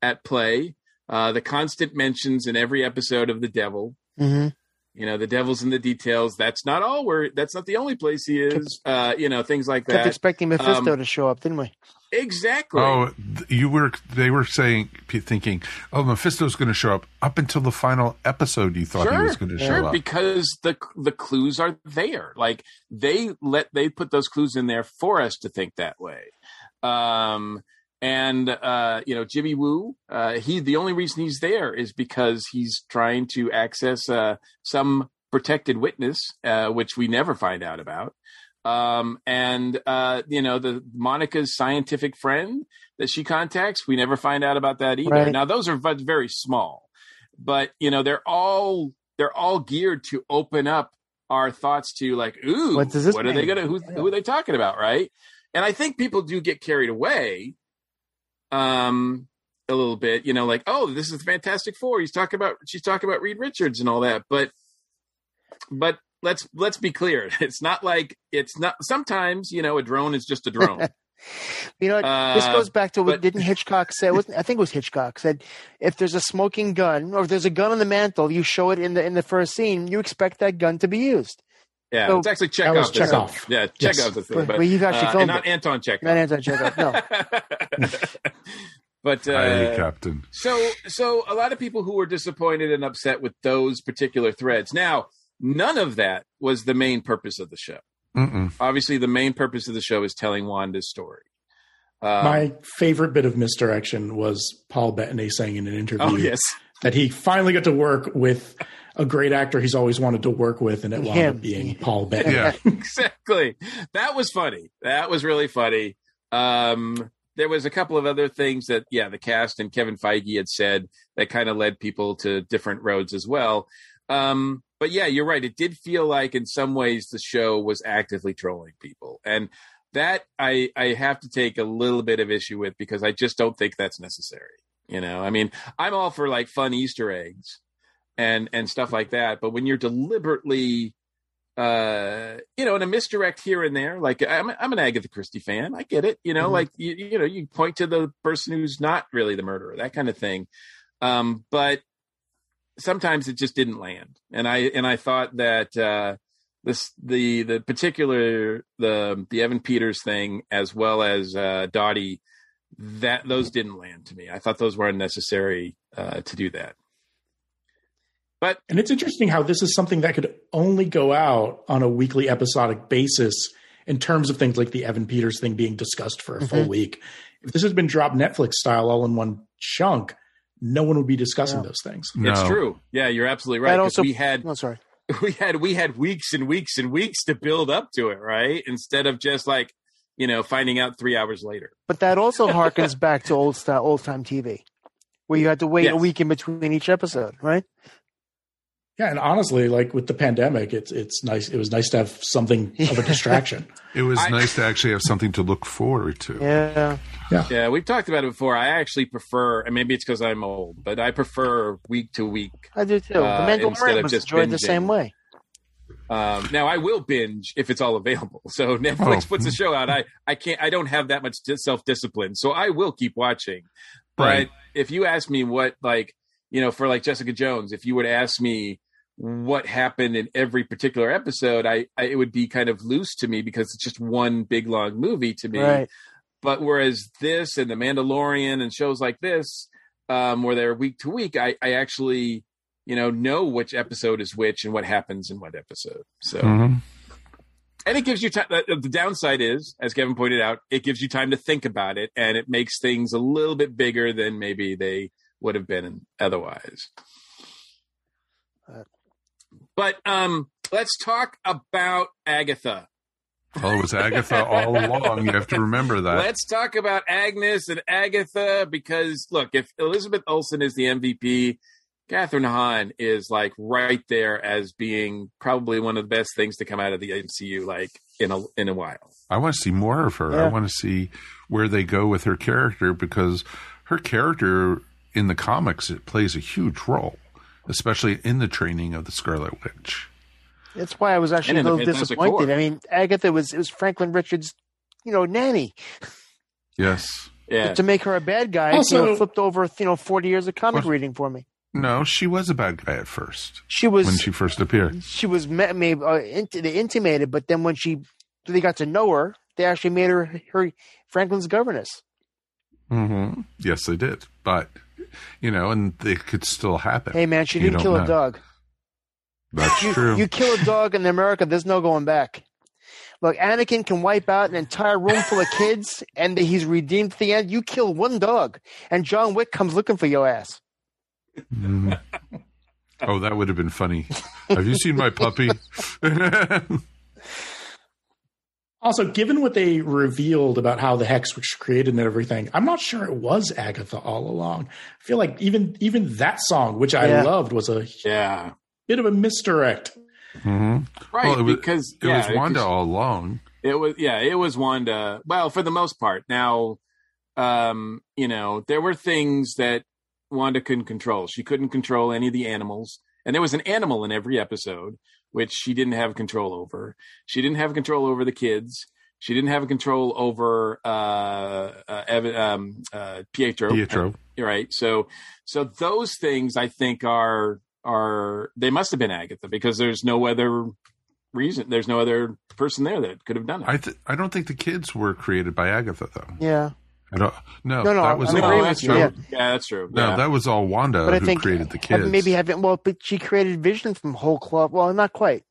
at play. Uh, the constant mentions in every episode of the devil. Mm-hmm. You know, the devil's in the details. That's not all where. That's not the only place he is. Uh, you know, things like Kept that. expecting Mephisto Um, to show up, didn't we? Exactly. Oh, you were. They were saying, thinking, "Oh, Mephisto's going to show up." Up until the final episode, you thought he was going to sure, show up. because the the clues are there. Like they let they put those clues in there for us to think that way. Um, and uh, you know, Jimmy Woo, uh, he the only reason he's there is because he's trying to access uh, some protected witness, uh, which we never find out about. Um, and uh, you know, the Monica's scientific friend that she contacts, we never find out about that either. Right. Now, those are very small, but you know, they're all they're all geared to open up our thoughts to like, ooh, What this are they gonna who, who are they talking about, right? And I think people do get carried away, um, a little bit, you know, like, oh, this is the Fantastic Four. He's talking about she's talking about Reed Richards and all that, but but let's let's be clear, it's not like it's not. Sometimes you know, a drone is just a drone. You know, this Uh, goes back to what but- didn't Hitchcock say? I think it was Hitchcock said, if there's a smoking gun or if there's a gun on the mantle, you show it in the in the first scene. You expect that gun to be used. Yeah, So- it's actually That was Chekhov. that's- Chekhov. Yeah, Yes. Chekhov's the thing, But- but, but you've actually uh, filmed and not it. Anton Chekhov. Not anti-Chekhov. No. but uh, Aye, Captain. So, so a lot of people who were disappointed and upset with those particular threads. Now, none of that was the main purpose of the show. Mm-mm. Obviously, the main purpose of the show is telling Wanda's story. Um, My favorite bit of misdirection was Paul Bettany saying in an interview oh yes, that he finally got to work with a great actor he's always wanted to work with, and it wound Him. up being Paul Bettany. Yeah. exactly. That was funny. That was really funny. Um, there was a couple of other things that, yeah, the cast and Kevin Feige had said that kind of led people to different roads as well. Um, but yeah, you're right. It did feel like in some ways the show was actively trolling people. And that I, I have to take a little bit of issue with because I just don't think that's necessary. You know, I mean, I'm all for like fun Easter eggs and, and stuff like that. But when you're deliberately, uh, you know, in a misdirect here and there. Like I'm, I'm an Agatha Christie fan. I get it. You know, Mhm. like you, you know, you point to the person who's not really the murderer, that kind of thing. Um, but sometimes it just didn't land, and I and I thought that uh, this the the particular the the Evan Peters thing as well as uh, Dottie that those didn't land to me. I thought those were unnecessary uh, to do that. But And it's interesting how this is something that could only go out on a weekly episodic basis in terms of things like the Evan Peters thing being discussed for a full Mhm. week. If this had been dropped Netflix style all in one chunk, no one would be discussing Yeah. those things. it's true. Yeah, you're absolutely right. Also- we had Oh, sorry. we had we had weeks and weeks and weeks to build up to it, right? Instead of just like you know finding out three hours later. But that also harkens back to old style, old time TV, where you had to wait a week in between each episode, right? Yeah, and honestly, like with the pandemic, it's it's nice. It was nice to have something of a distraction. It was I- nice to actually have something to look forward to. Yeah. Yeah, we've talked about it before. I actually prefer, and maybe it's because I'm old, but I prefer week to week. I do too. Uh, the instead Mandalorian of was just enjoyed the binging. same way. Um, now I will binge if it's all available. So Netflix Oh. puts a show out. I I can't. I don't have that much self discipline, so I will keep watching. But Right. if you ask me what like you know for like Jessica Jones, if you would ask me what happened in every particular episode, I, I it would be kind of loose to me because it's just one big long movie to me. Right. But whereas this and The Mandalorian and shows like this, um, where they're week to week, I, I actually, you know, know which episode is which and what happens in what episode. So, Mhm. and it gives you time. The the downside is, as Kevin pointed out, it gives you time to think about it, and it makes things a little bit bigger than maybe they would have been otherwise. But um, let's talk about Agatha. Well, it was Agatha all along. You have to remember that. Let's talk about Agnes and Agatha because look, if Elizabeth Olsen is the MVP, Kathryn Hahn is like right there as being probably one of the best things to come out of the MCU like in a in a while. I want to see more of her. I want to see where they go with her character because her character in the comics it plays a huge role, especially in the training of the Scarlet Witch. That's why I was actually a And in the little disappointed. I mean, Agatha was it was Franklin Richards, you know, nanny. Yes. To make her a bad guy, you know, flipped over, you know, forty years of comic reading for me. No, she was a bad guy at first. She was when she first appeared. she was ma- maybe uh, int- they intimated, but then when she they got to know her, they actually made her her Franklin's governess. hmm Yes, they did, but you know, and it could still happen. Hey man, she You didn't kill know. a dog. That's you, true. You kill a dog in America, there's no going back. Look, Anakin can wipe out an entire room full of kids, and he's redeemed at the end. You kill one dog, and John Wick comes looking for your ass. Mhm. Oh, that would have been funny. Have you seen my puppy? Also, given what they revealed about how the hex was created and everything, I'm not sure it was Agatha all along. I feel like even even that song, which I Yeah. loved, was a yeah bit of a misdirect. hmm Right, Well, it was, because it yeah, was Wanda because- all along. It was yeah, it was Wanda. Well, for the most part. Now, um, you know, there were things that Wanda couldn't control. She couldn't control any of the animals, and there was an animal in every episode which she didn't have control over. She didn't have control over the kids. She didn't have control over uh, uh, Evan, um, uh, Pietro. Pietro. You're right. So, so those things I think are are they must have been Agatha because there's no other reason. There's no other person there that could have done it. I th- I don't think the kids were created by Agatha though. Yeah, I don't. No, No, no, that was all. agreeing that's true. yeah. Yeah. that's true. No, yeah. that was all Wanda but I who think created the have- kids. maybe having well, but she created Vision from whole cloth. Well, not quite.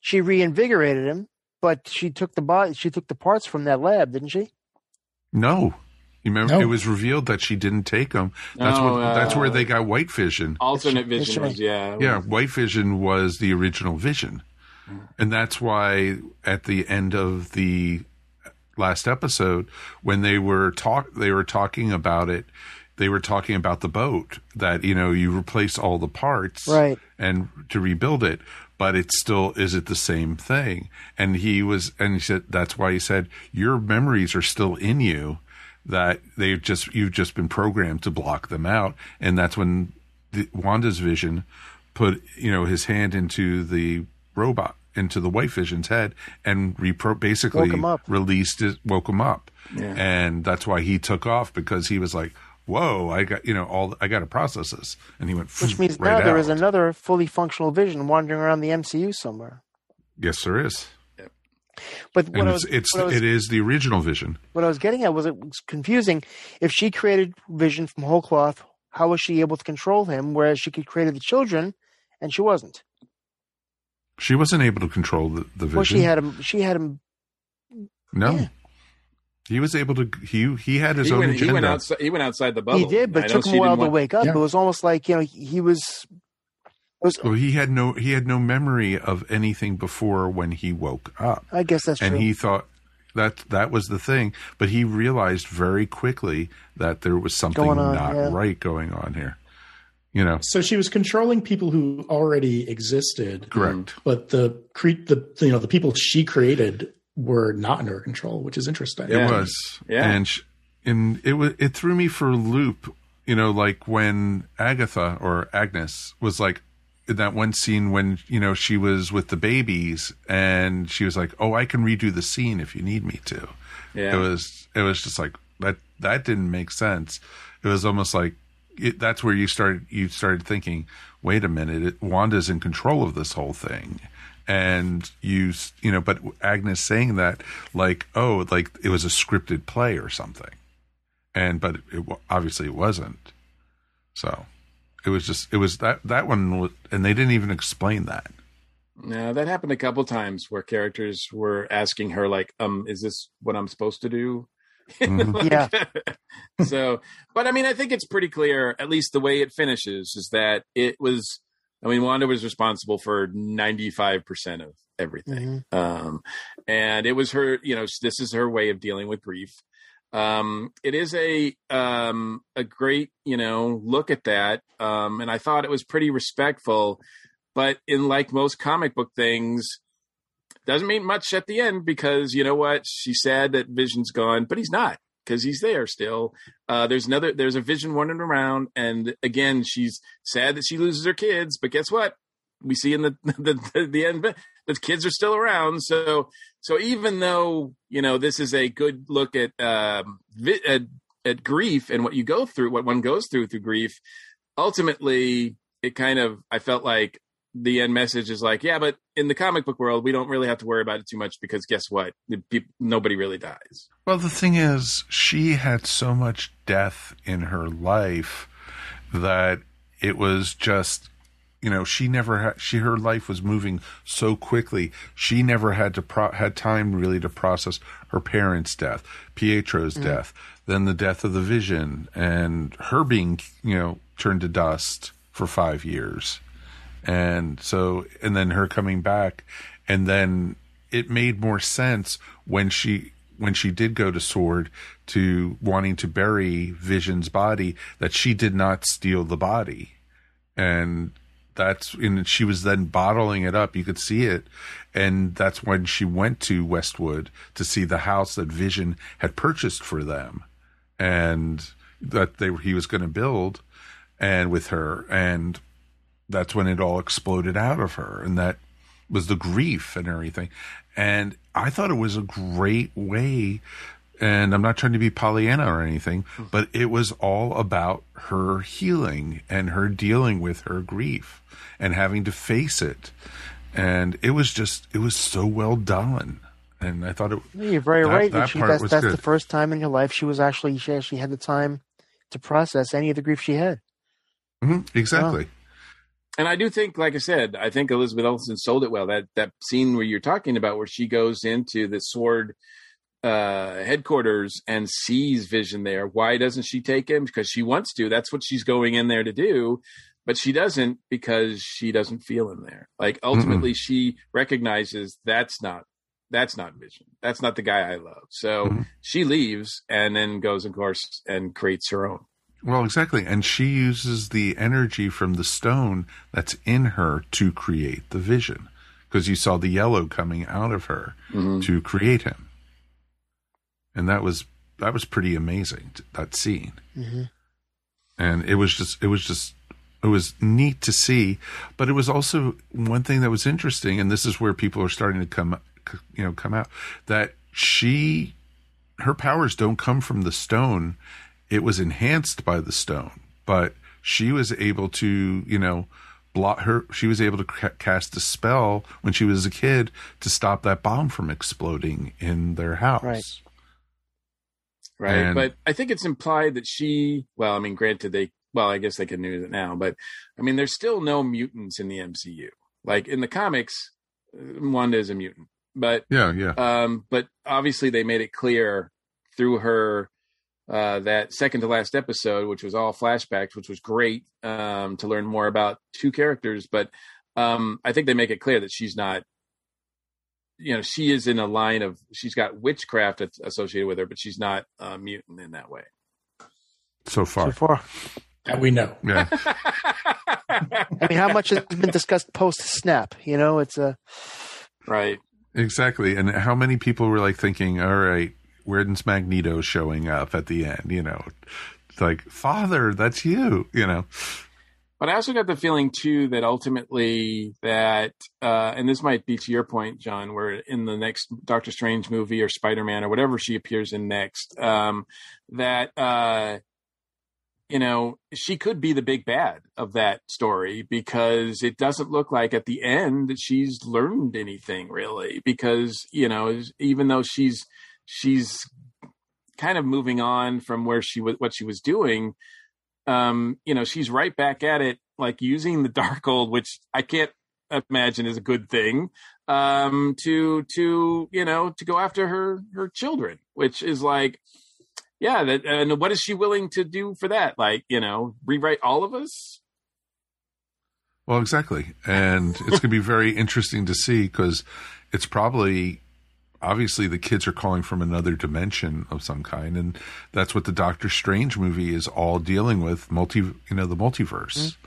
She reinvigorated him, but she took the body. She took the parts from that lab, didn't she? No. You remember No. it was revealed that she didn't take them. That's No, what that's where uh, they got white vision. alternate vision right. was yeah. Yeah, white vision was the original vision. And that's why at the end of the last episode when they were talk they were talking about it, they were talking about the boat that you know you replace all the parts Right. and to rebuild it but it's still is it the same thing and he was and he said that's why he said your memories are still in you that they've just you've just been programmed to block them out and that's when the, Wanda's vision put you know his hand into the robot into the white vision's head and repro basically Woke him up. released it woke him up Yeah. and that's why he took off because he was like whoa i got you know all i got to process this and he went Which means right now there out. is another fully functional Vision wandering around the MCU somewhere. yes there is But what and I it's, was, it's what I was it is the original vision what I was getting at was it was confusing. If she created Vision from whole cloth, how was she able to control him? Whereas she could create the children, and she wasn't. She wasn't able to control the, the vision Well, she had him. She had him. no yeah. he was able to he he had his he own went, agenda he went outside. He went outside the bubble. He did, but it took him a while didn't to want- wake up. Yeah. It was almost like you know he, he was. It was. well he had no he had no memory of anything before when he woke up I guess that's and true. And he thought that that was the thing but he realized very quickly that there was something on, not yeah. right going on here you know So she was controlling people who already existed, correct but the cre- the you know the people she created were not in her control, which is interesting. Yeah. It was, Yeah. and sh- and it was it threw me for a loop. You know, like when Agatha or Agnes was like in that one scene when you know she was with the babies and she was like, "Oh, I can redo the scene if you need me to." Yeah. It was it was just like that that didn't make sense. It was almost like it, that's where you started you started thinking, "Wait a minute, it, Wanda's in control of this whole thing." And you, you know, but Agnes saying that, like, oh, like it was a scripted play or something, and but it, obviously it wasn't. So it was just it was that that one, was, and they didn't even explain that. No, that happened a couple times where characters were asking her, like, "Um, is this what I'm supposed to do?" Mhm. Yeah. so, but I mean, I think it's pretty clear, at least the way it finishes, is that it was. I mean, Wanda was responsible for ninety five percent of everything, um, and it was her. You know, this is her way of dealing with grief. Um, it is a um, a great you know look at that, um, and I thought it was pretty respectful. But in like most comic book things, doesn't mean much at the end because you know what? She's sad that Vision's gone, but he's not because he's there still. Uh, there's another. There's a Vision running around, and again, she's sad that she loses her kids. But guess what? We see in the the, the, the end the kids are still around. So so even though you know this is a good look at um, vi- at, at grief and what you go through, what one goes through through grief, ultimately it kind of I felt like the end message is like, yeah, but in the comic book world, we don't really have to worry about it too much because guess what? The nobody really dies. Well, the thing is, she had so much death in her life that it was just, you know, she never had. She her life was moving so quickly. She never had to pro- had time really to process her parents' death, Pietro's Mm. death, then the death of the Vision, and her being, you know, turned to dust for five years and so and then her coming back and then it made more sense when she when she did go to sword to wanting to bury vision's body that she did not steal the body. And that's and she was then bottling it up you could see it. And that's when she went to westwood to see the house that vision had purchased for them and that they he was going to build and with her. And that's when it all exploded out of her and that was the grief and everything and i thought it was a great way and i'm not trying to be pollyanna or anything but it was all about her healing and her dealing with her grief and having to face it and it was just it was so well done and i thought it You're very that- right. that she, part that's was that's good. the first time in her life she was actually she actually had the time to process any of the grief she had. Mhm, exactly And I do think, like I said, I think Elizabeth Olsen sold it well. That that scene where you're talking about, where she goes into the sword uh, headquarters and sees Vision there. Why doesn't she take him? Because she wants to. That's what she's going in there to do. But she doesn't because she doesn't feel him there. Like ultimately, she recognizes that's not that's not Vision. That's not the guy I love. So she leaves and then goes, of course, and creates her own. Well, exactly. And she uses the energy from the stone that's in her to create the vision. Because you saw the yellow coming out of her to create him. And that was that was pretty amazing, that scene. Mm-hmm. And it was just it was just it was neat to see, but it was also one thing that was interesting and this is where people are starting to come you know come out that she her powers don't come from the stone it was enhanced by the stone but she was able to you know block her she was able to ca- cast a spell when she was a kid to stop that bomb from exploding in their house. Right. right And- but i think it's implied that she well i mean granted they well i guess they can use it now but i mean there's still no mutants in the mcu like in the comics uh, wanda is a mutant but yeah yeah. um but obviously they made it clear through her uh that second to last episode which was all flashbacks which was great um to learn more about two characters but um i think they make it clear that she's not you know she is in a line of she's got witchcraft associated with her but she's not a mutant in that way so far So far. That we know. yeah I mean, how much has been discussed post snap? You know, it's a right exactly and how many people were like thinking all right where's magneto showing up at the end you know it's like father that's you you know But I also got the feeling too that ultimately that, uh, and this might be to your point, John, where in the next Doctor Strange movie or Spider Man or whatever she appears in next, um, that uh, you know she could be the big bad of that story because it doesn't look like at the end that she's learned anything really. Because you know, even though she's she's kind of moving on from where she was what she was doing um, you know, she's right back at it, like using the Darkhold, which I can't imagine is a good thing, um, to to you know to go after her her children, which is like, yeah, that, and what is she willing to do for that? Like, you know, rewrite all of us? Well, exactly. And it's going to be very interesting to see because it's probably obviously the kids are calling from another dimension of some kind and that's what the Doctor Strange movie is all dealing with multi you know the multiverse. Mm-hmm.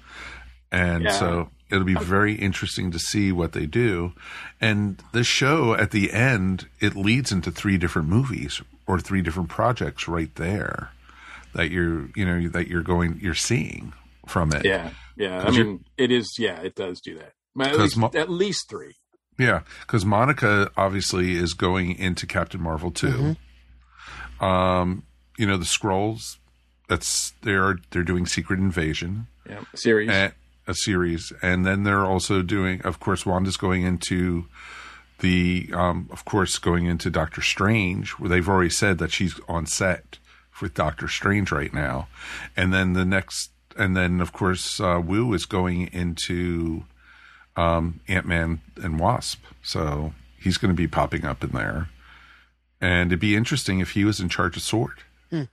And yeah. so it'll be very interesting to see what they do. And the show at the end it leads into three different movies or three different projects right there that you're you know that you're going you're seeing from it. Yeah. Yeah. I mean it is yeah, it does do that. At least, Mo- at least 3. Yeah, because Monica obviously is going into Captain Marvel too. Mm-hmm. Um, you know the Skrulls. That's they're they're doing Secret Invasion. Yeah, series. And, a series, and then they're also doing. Of course, Wanda's going into the. Um, of course, going into Doctor Strange, where they've already said that she's on set with Doctor Strange right now, and then the next, and then of course, uh, Wu is going into um, Ant Man and Wasp. So he's going to be popping up in there. And it'd be interesting if he was in charge of Sword. Hmm.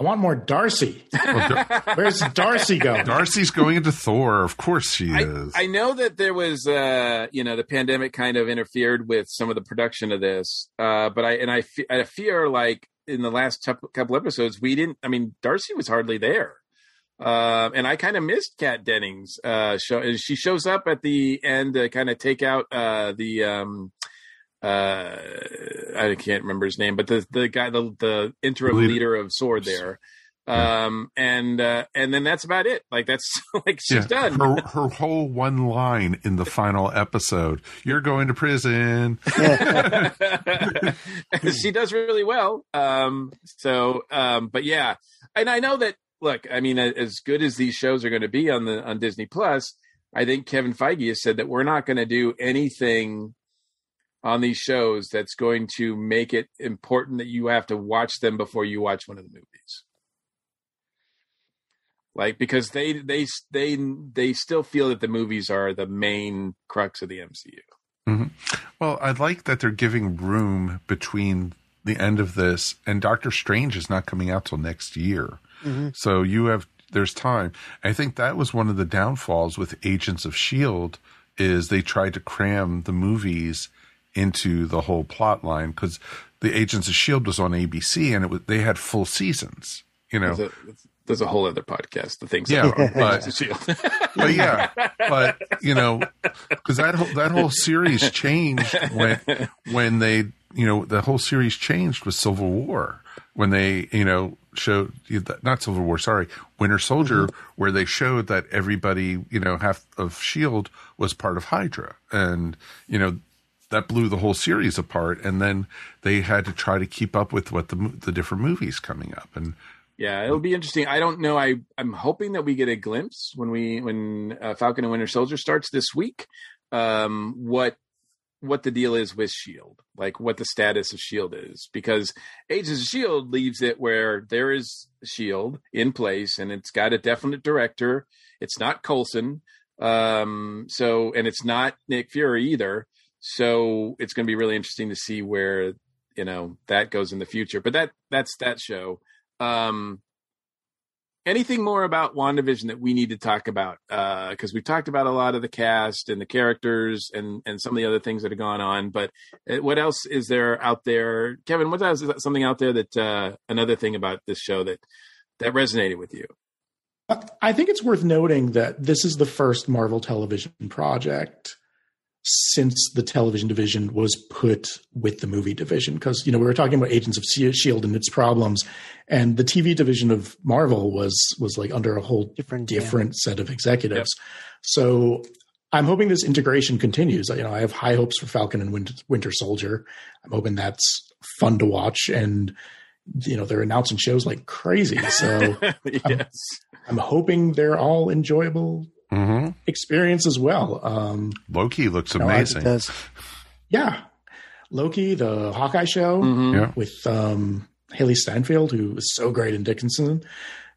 I want more Darcy. Where's Darcy going? Darcy's going into Thor. Of course she I, is. I know that there was, uh, you know, the pandemic kind of interfered with some of the production of this. Uh, but I, and I, I fear like in the last couple episodes, we didn't, I mean, Darcy was hardly there. Uh, and I kind of missed Kat Dennings. Uh, show, she shows up at the end to kind of take out uh, the um, uh, I can't remember his name, but the the guy, the the interim leader, leader of Sword there. Um, and uh, and then that's about it. Like that's like she's yeah. done. Her her whole one line in the final episode: "You're going to prison." she does really well. Um, so, um, but yeah, and I know that look, I mean, as good as these shows are going to be on the on Disney Plus, I think Kevin Feige has said that we're not going to do anything on these shows that's going to make it important that you have to watch them before you watch one of the movies. Like because they they they they still feel that the movies are the main crux of the MCU. Mm-hmm. Well, I like that they're giving room between the end of this and Doctor Strange is not coming out till next year. Mm-hmm. So you have there's time. I think that was one of the downfalls with Agents of Shield is they tried to cram the movies into the whole plot line because the Agents of Shield was on ABC and it was they had full seasons. You know, there's a, there's a whole other podcast. The things, yeah, but, but yeah, but you know, because that whole, that whole series changed when when they you know the whole series changed with Civil War when they you know showed not Civil War, sorry, Winter Soldier, mm-hmm. where they showed that everybody, you know, half of Shield was part of Hydra, and you know that blew the whole series apart. And then they had to try to keep up with what the the different movies coming up, and yeah, it'll be interesting. I don't know. I I'm hoping that we get a glimpse when we when uh, Falcon and Winter Soldier starts this week. Um, what what the deal is with Shield, like what the status of Shield is, because Agents of Shield leaves it where there is Shield in place and it's got a definite director. It's not Coulson, um, so and it's not Nick Fury either. So it's going to be really interesting to see where you know that goes in the future. But that that's that show. Um, anything more about WandaVision that we need to talk about? Because uh, we've talked about a lot of the cast and the characters and and some of the other things that have gone on. But uh, what else is there out there, Kevin? What else is something out there that uh, another thing about this show that that resonated with you? I think it's worth noting that this is the first Marvel television project since the television division was put with the movie division because you know we were talking about agents of shield and its problems and the tv division of marvel was was like under a whole different different yeah. set of executives yep. so i'm hoping this integration continues you know i have high hopes for falcon and winter, winter soldier i'm hoping that's fun to watch and you know they're announcing shows like crazy so yes. I'm, I'm hoping they're all enjoyable mm-hmm. experience as well. Um, Loki looks amazing. Know, yeah, Loki, the Hawkeye show mm-hmm. yeah. with um, Hailee Steinfeld, who is so great in Dickinson,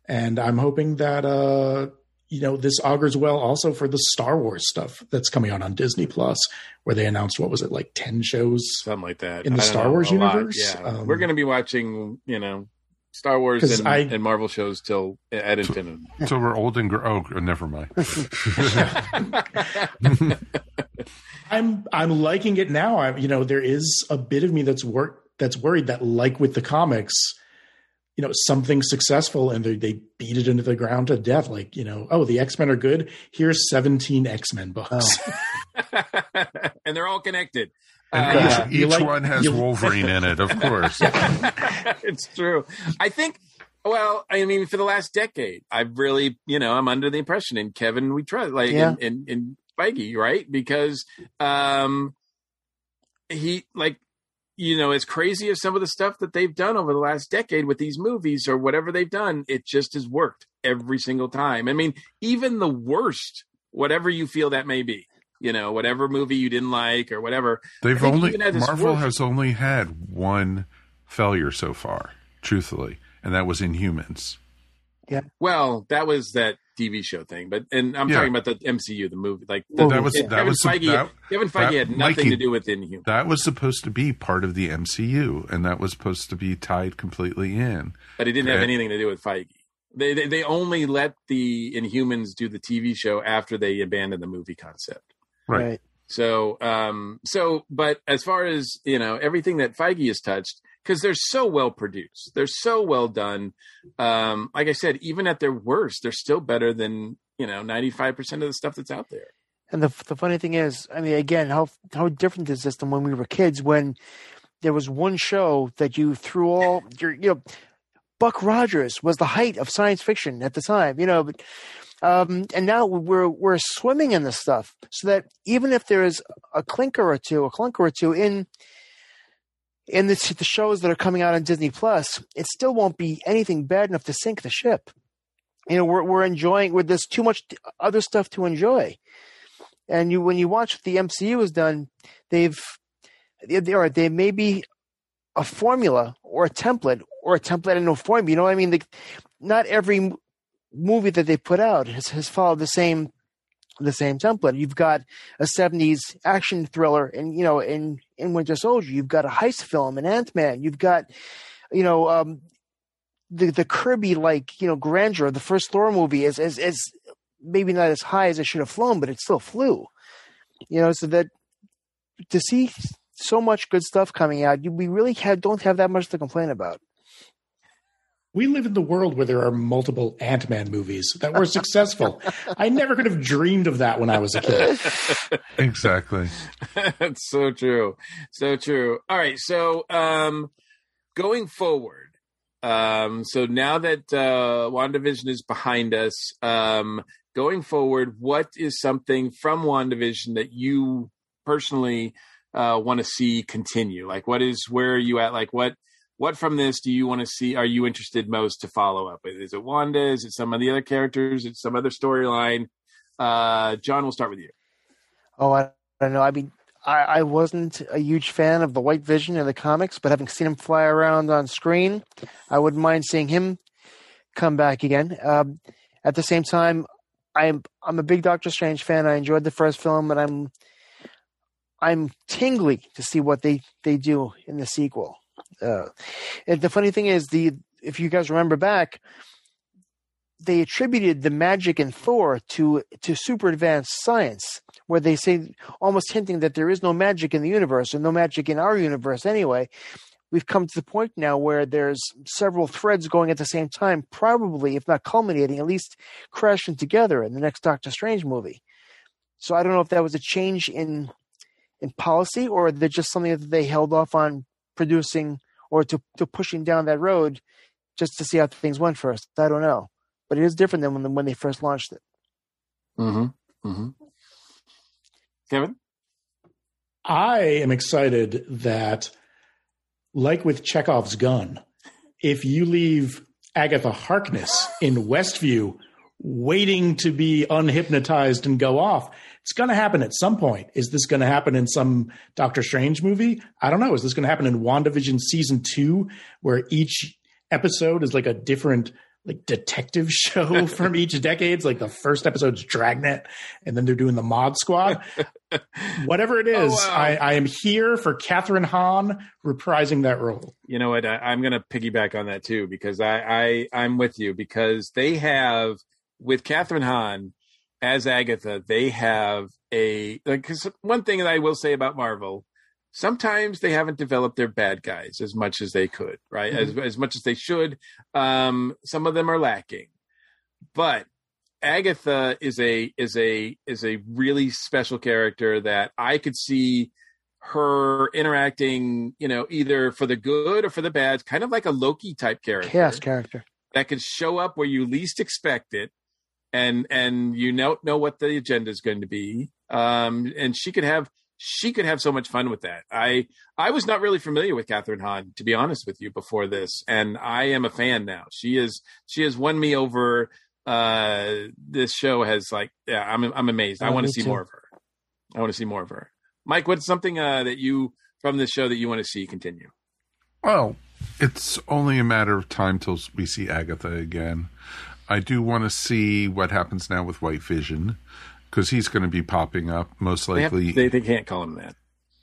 and I'm hoping that uh, you know, this augurs well also for the Star Wars stuff that's coming out on Disney Plus, where they announced what was it like ten shows, something like that, in the Star know, Wars a lot, universe. Yeah, Um, we're going to be watching, you know, Star Wars and, I- and Marvel shows till at infinitum. So we're old and gr- oh, never mind. I'm I'm liking it now. I, you know, there is a bit of me that's work that's worried that, like with the comics, you know, something successful and they they beat it into the ground to death. Like, you know, oh, the X Men are good. Here's 17 X Men books. Oh. and they're all connected. And Uh, each, each one has Wolverine in it, of course. it's true. I think. Well, I mean, for the last decade, I've really, you know, I'm under the impression in Kevin we trust, like Yeah. in, in in Feige, right? Because um, he like, you know, as crazy as some of the stuff that they've done over the last decade with these movies or whatever they've done, it just has worked every single time. I mean, even the worst, whatever you feel that may be, you know, whatever movie you didn't like or whatever, They've only even at its Marvel worst- has only had one failure so far, truthfully, and that was Inhumans. Yeah well, that was that TV show thing, but and I'm Yeah. talking about the MCU, the movie. Like Well, the, that was- Kevin that was- Feige. that- Kevin Feige that- had nothing Mikey- to do with Inhuman. That was supposed to be part of the MCU, and that was supposed to be tied completely in. but it didn't have Uh, anything to do with Feige. They, they they only let the Inhumans do the TV show after they abandoned the movie concept. Right. So um so but as far as you know everything that Feige has touched because they're so well produced, they're so well done. Um, like I said, even at their worst, they're still better than you know ninety five percent of the stuff that's out there. And the the funny thing is, I mean, again, how how different is this than when we were kids? When there was one show that you threw all your, you know, Buck Rogers was the height of science fiction at the time, you know. But, um, and now we're we're swimming in this stuff, so that even if there is a clinker or two, a clunker or two in in the, the shows that are coming out on Disney Plus, it still won't be anything bad enough to sink the ship. You know, we're we're enjoying. With there's too much other stuff to enjoy and you when you watch what the MCU has done, they've they, are they may be a formula or a template or a template and no form. You know what I mean? Not every movie that they put out has, has followed the same the same template. You've got a '70s action thriller, and you know, in in Winter Soldier, you've got a heist film in Ant Man. You've got you know um, the the Kirby like you know grandeur of the first Thor movie is is is maybe not as high as it should have flown, but it still flew. You know, so that to see so much good stuff coming out, you, we really have, don't have that much to complain about. We live in the world where there are multiple Ant Man movies that were successful. I never could have dreamed of that when I was a kid. Exactly. That's so true. So true. All right. So um going forward, um, so now that uh WandaVision is behind us, um, going forward, what is something from WandaVision that you personally uh want to see continue? Like what is where are you at? Like what what from this do you want to see? Are you interested most to follow up? Is it Wanda? Is it some of the other characters? Is it some other storyline? Uh John, we'll start with you. Oh, I don't know. I mean, I, I wasn't a huge fan of the White Vision in the comics, but having seen him fly around on screen, I wouldn't mind seeing him come back again. Um, at the same time, I'm I'm a big Doctor Strange fan. I enjoyed the first film, and I'm I'm tingly to see what they they do in the sequel. Uh, and the funny thing is, the if you guys remember back, they attributed the magic in Thor to to super advanced science, where they say almost hinting that there is no magic in the universe or no magic in our universe anyway. We've come to the point now where there's several threads going at the same time, probably, if not culminating, at least crashing together in the next Doctor Strange movie. So I don't know if that was a change in in policy or they're just something that they held off on producing or to, to pushing down that road just to see how things went first. I don't know. But it is different than when, when they first launched it. Mm-hmm. Mm-hmm. Kevin? I am excited that, like with Chekhov's gun, if you leave Agatha Harkness in Westview waiting to be unhypnotized and go off, it's going to happen at some point. Is this going to happen in some Doctor Strange movie? I don't know. Is this going to happen in WandaVision season two, where each episode is like a different like detective show from each decades. Like the first episode's Dragnet, and then they're doing the Mod Squad. Whatever it oh, is, Oh, wow. I, I am here for Kathryn Hahn reprising that role. you know what? I, I'm going to piggyback on that too because I, I I'm with you because they have with Kathryn Hahn as Agatha, they have a like one thing that I will say about Marvel. Sometimes they haven't developed their bad guys as much as they could, right? As as much as they should. Um, some of them are lacking, but Agatha is a is a is a really special character that I could see her interacting, you know, either for the good or for the bad, kind of like a Loki type character Chaos character. that could show up where you least expect it and and you don't know what the agenda is going to be. Um and she could have she could have so much fun with that. I i was not really familiar with Kathryn Hahn to be honest with you before this and i am a fan now. She is she has won me over uh this show has like yeah i'm i'm amazed. I Oh, want to see too. more of her. I want to see more of her. Mike what's something uh that you from this show that you want to see continue? Well, it's only a matter of time till we see Agatha again. I do want to see what happens now with White Vision because he's going to be popping up most they, have- likely. they, they can't call him that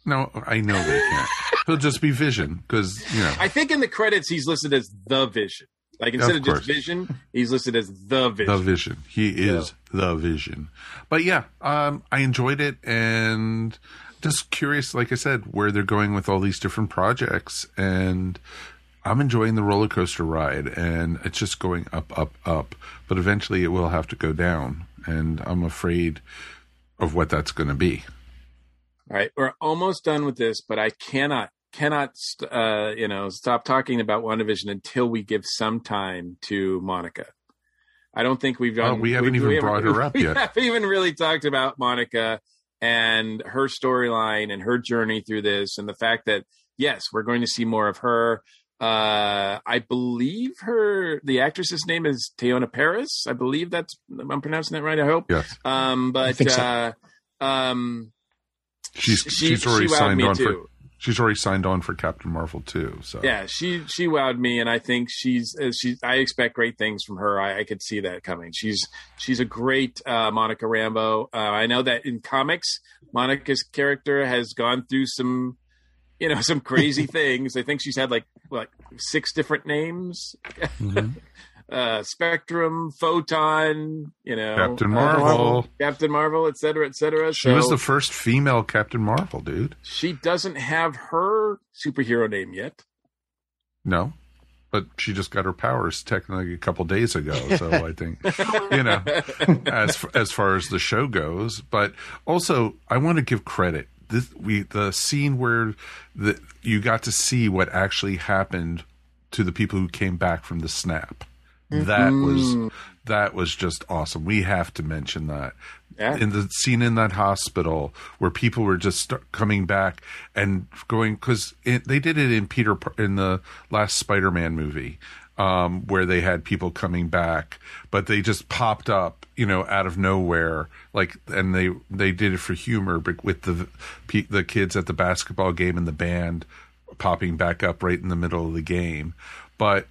no, I know they can't. He'll just be Vision because you know. I think in the credits he's listed as the Vision. Like instead Of of, just. Vision, he's listed as the Vision. The Vision. He is the Vision. But yeah, um, I enjoyed it and just curious, like I said, where they're going with all these different projects. And I'm enjoying the roller coaster ride and it's just going up, up, up. But eventually it will have to go down. And I'm afraid of what that's going to be. All right, we're almost done with this, but I cannot cannot st- uh, you know stop talking about WandaVision until we give some time to Monica. I don't think we've done. Well, we haven't even brought her up yet. we haven't even really talked about Monica and her storyline and her journey through this, and the fact that yes, we're going to see more of her. Uh, I believe her the actress's name is Teyonah Parris. I believe that's I'm pronouncing that right. I hope. Yes. Um, but think so. uh, um, She's, She- she's already wowed signed me on for. She's already signed on for Captain Marvel too. So yeah, she she wowed me, and I think she's uh, she's. I expect great things from her. I, I could see that coming. She's she's a great uh, Monica Rambeau. Uh, I know that in comics, Monica's character has gone through some, you know, some crazy things. I think she's had like like six different names. Mhm. uh, Spectrum, Photon, you know, Captain uh, Marvel. Captain Marvel, et cetera, et cetera. She was the first female Captain Marvel, dude. she doesn't have her superhero name yet. No, but she just got her powers technically a couple days ago. So I think you know, as as far as the show goes. But also, I want to give credit. This we the scene where the you got to see what actually happened to the people who came back from the snap. That mm-hmm. was that was just awesome. We have to mention that. Yeah. In the scene in that hospital where people were just coming back and going because they did it in Peter in the last Spider-Man movie um, where they had people coming back, but they just popped up, you know, out of nowhere, like, and they they did it for humor, but with the the kids at the basketball game and the band popping back up right in the middle of the game, but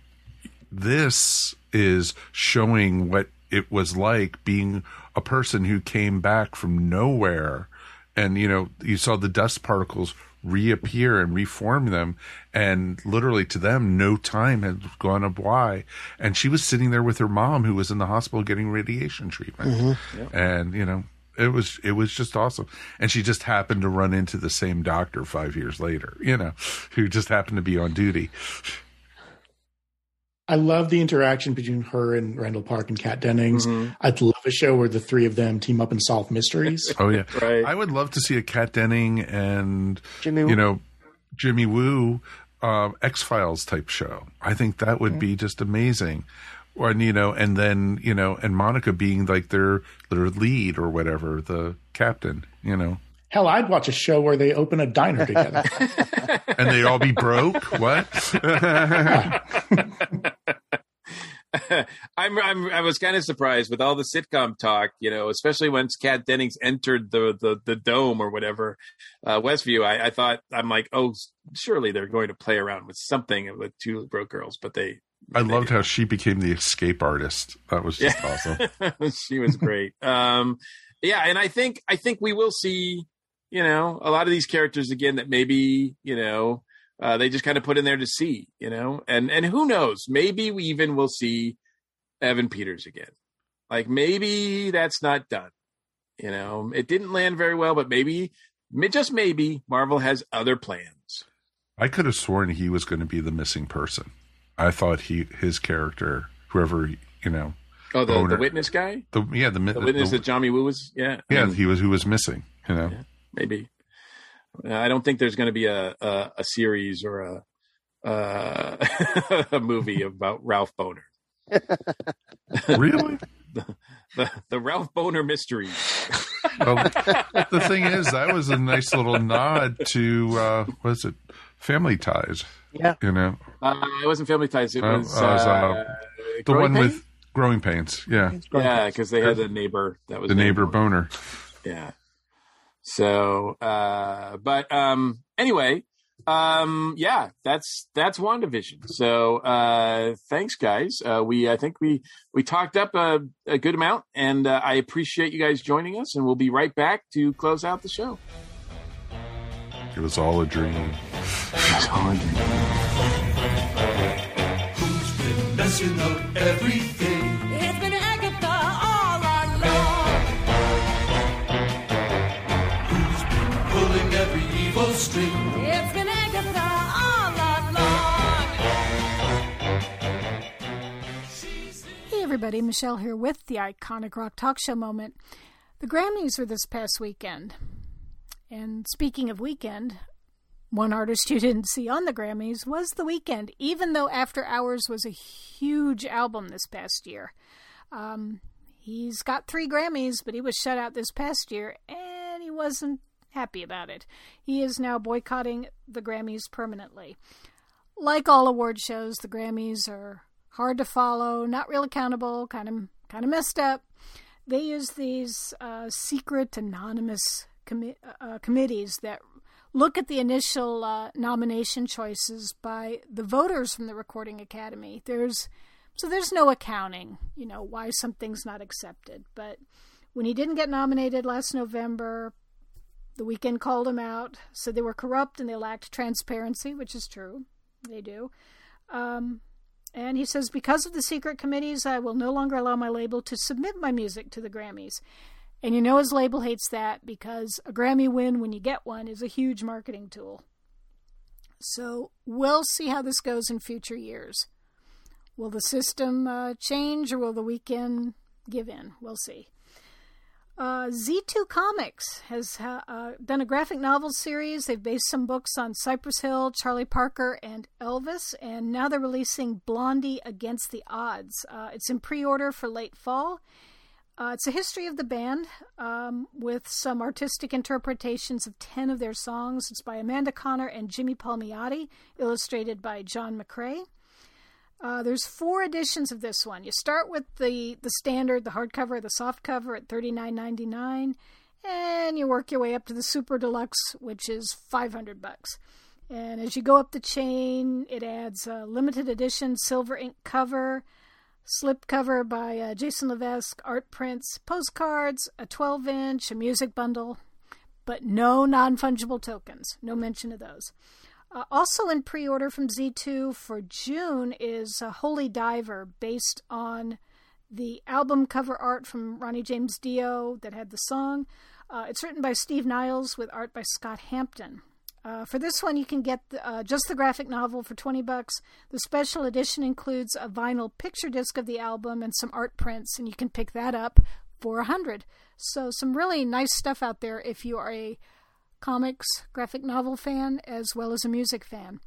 this is showing what it was like being a person who came back from nowhere. And you know you saw the dust particles reappear and reform them. And literally to them no time had gone by. And she was sitting there with her mom who was in the hospital getting radiation treatment. Mm-hmm. And you know it was it was just awesome. And she just happened to run into the same doctor 5 years later you know who just happened to be on duty I love the interaction between her and Randall Park and Kat Dennings. Mm-hmm. I'd love a show where the three of them team up and solve mysteries. Oh yeah, Right. I would love to see a Kat Denning and Jimmy you Woo. know Jimmy Woo uh, X Files type show. I think that would be just amazing. Or and, you know, and then you know, and Monica being like their their lead or whatever, the captain. You know, Hell, I'd watch a show where they open a diner together. and they all be broke. What? I'm, I'm I was kind of surprised with all the sitcom talk, you know, especially once Kat Dennings entered the the, the dome or whatever, uh, Westview. I, I thought I'm like, oh, surely they're going to play around with something with two broke girls, but they. I loved how she became the escape artist. That was just Yeah. awesome. she was great. um, yeah, and I think I think we will see, you know, a lot of these characters again that maybe you know uh, they just kind of put in there to see, you know, and and who knows, maybe we even will see Evan Peters again. Like maybe that's not done. You know, it didn't land very well, but maybe, just maybe, Marvel has other plans. I could have sworn he was going to be the missing person. I thought he his character, whoever you know, Oh, the, the witness guy, the yeah the, the witness that Johnny Woo was, yeah, I yeah mean, he was who was missing. You know, maybe. I don't think there's going to be a, a a series or a uh, a movie about Ralph Bohner. really? the, the the Ralph Bohner mystery. Well, the thing is, that was a nice little nod to uh, was it Family Ties? Yeah, you know, Uh, it wasn't Family Ties. It Uh, was, uh, was, uh, uh, the one Pains? with Growing Pains. Yeah, yeah, because they had the neighbor that was the named neighbor boner. Yeah. So, uh, but um, anyway, um, yeah, that's that's WandaVision. So, uh, thanks, guys. Uh, we I think we we talked up a, a good amount, and uh, I appreciate you guys joining us. And we'll be right back to close out the show. It was all a dream. It was all a dream. Messing up everything. Every evil string. It's been Agatha all along. Hey everybody, Michelle here with the Iconic Rock Talk Show moment. The Grammys were this past weekend. And speaking of weekend, one artist you didn't see on the Grammys was The Weeknd, even though After Hours was a huge album this past year. Um, he's got three Grammys, but he was shut out this past year, and he wasn't happy about it. He is now boycotting the Grammys permanently. Like all award shows, the Grammys are hard to follow, not real accountable, kind of kind of messed up. They use these uh, secret, anonymous uh, committees that look at the initial uh, nomination choices by the voters from the Recording Academy. There's so there's no accounting, you know, why something's not accepted. But when he didn't get nominated last November, the Weeknd called him out, said they were corrupt and they lacked transparency, which is true. They do. Um, and he says, because of the secret committees, I will no longer allow my label to submit my music to the Grammys. And you know his label hates that because a Grammy win when you get one is a huge marketing tool. So we'll see how this goes in future years. Will the system uh, change or will the Weeknd give in? We'll see. Uh, Z2 Comics has uh, done a graphic novel series. They've based some books on Cypress Hill, Charlie Parker, and Elvis, and now they're releasing Blondie Against the Odds. Uh, it's in pre order for late fall. Uh, it's a history of the band um, with some artistic interpretations of 10 of their songs. It's by Amanda Conner and Jimmy Palmiotti, illustrated by John McCrea. Uh, there's four editions of this one. You start with the the standard, the hardcover, the soft cover at thirty nine ninety nine, and you work your way up to the super deluxe, which is five hundred bucks. And as you go up the chain, it adds a limited edition silver ink cover, slip cover by uh, Jason Levesque, art prints, postcards, a 12 inch, a music bundle, but no non fungible tokens. No mention of those. Uh, also in pre order from Z2 for June is a Holy Diver based on the album cover art from Ronnie James Dio that had the song. Uh, it's written by Steve Niles with art by Scott Hampton. Uh, for this one, you can get the, uh, just the graphic novel for 20 bucks. The special edition includes a vinyl picture disc of the album and some art prints, and you can pick that up for a 100 So, some really nice stuff out there if you are a comics, graphic novel fan, as well as a music fan.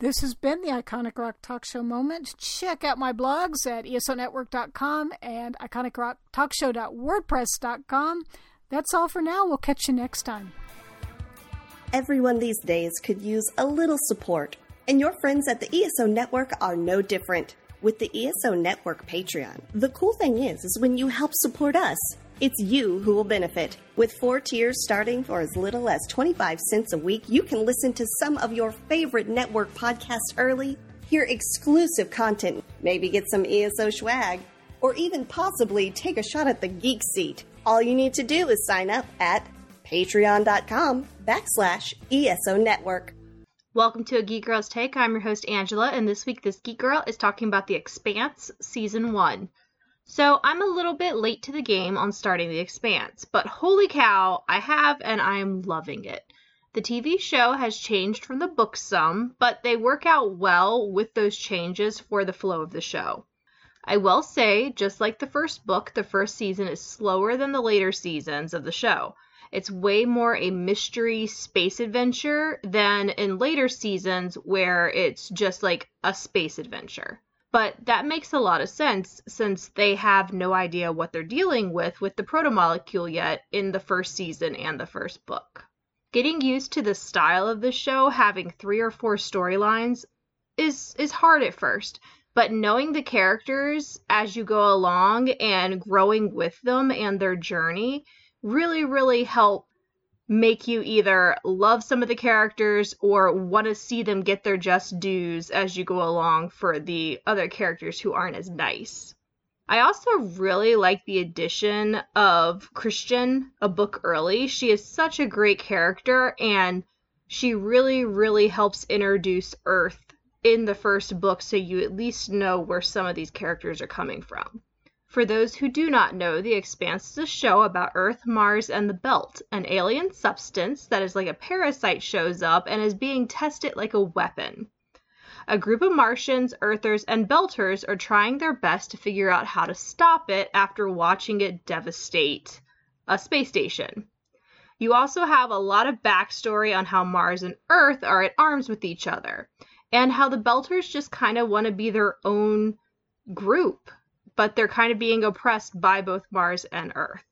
This has been the Iconic Rock Talk Show moment. Check out my blogs at esonetwork.com and iconicrocktalkshow.wordpress.com. That's all for now. We'll catch you next time. Everyone these days could use a little support, and your friends at the ESO Network are no different. with the ESO Network Patreon. The cool thing is, is when you help support us, it's you who will benefit. With four tiers starting for as little as 25 cents a week, you can listen to some of your favorite network podcasts early, hear exclusive content, maybe get some ESO swag, or even possibly take a shot at the geek seat. All you need to do is sign up at patreon.com backslash ESO Network. Welcome to a Geek Girl's Take. I'm your host, Angela, and this week this Geek Girl is talking about The Expanse Season 1. So, I'm a little bit late to the game on starting The Expanse, but holy cow, I have and I'm loving it. The TV show has changed from the book some, but they work out well with those changes for the flow of the show. I will say, just like the first book, the first season is slower than the later seasons of the show. It's way more a mystery space adventure than in later seasons where it's just like a space adventure. But that makes a lot of sense since they have no idea what they're dealing with with the protomolecule yet in the first season and the first book. Getting used to the style of the show having 3 or 4 storylines is is hard at first, but knowing the characters as you go along and growing with them and their journey really, really help make you either love some of the characters or want to see them get their just dues as you go along for the other characters who aren't as nice. I also really like the addition of Chrisjen a book early. She is such a great character and she really, really helps introduce Earth in the first book so you at least know where some of these characters are coming from. For those who do not know, The Expanse is a show about Earth, Mars, and the Belt. An alien substance that is like a parasite shows up and is being tested like a weapon. A group of Martians, Earthers, and Belters are trying their best to figure out how to stop it after watching it devastate a space station. You also have a lot of backstory on how Mars and Earth are at arms with each other, and how the Belters just kind of want to be their own group but they're kind of being oppressed by both Mars and Earth.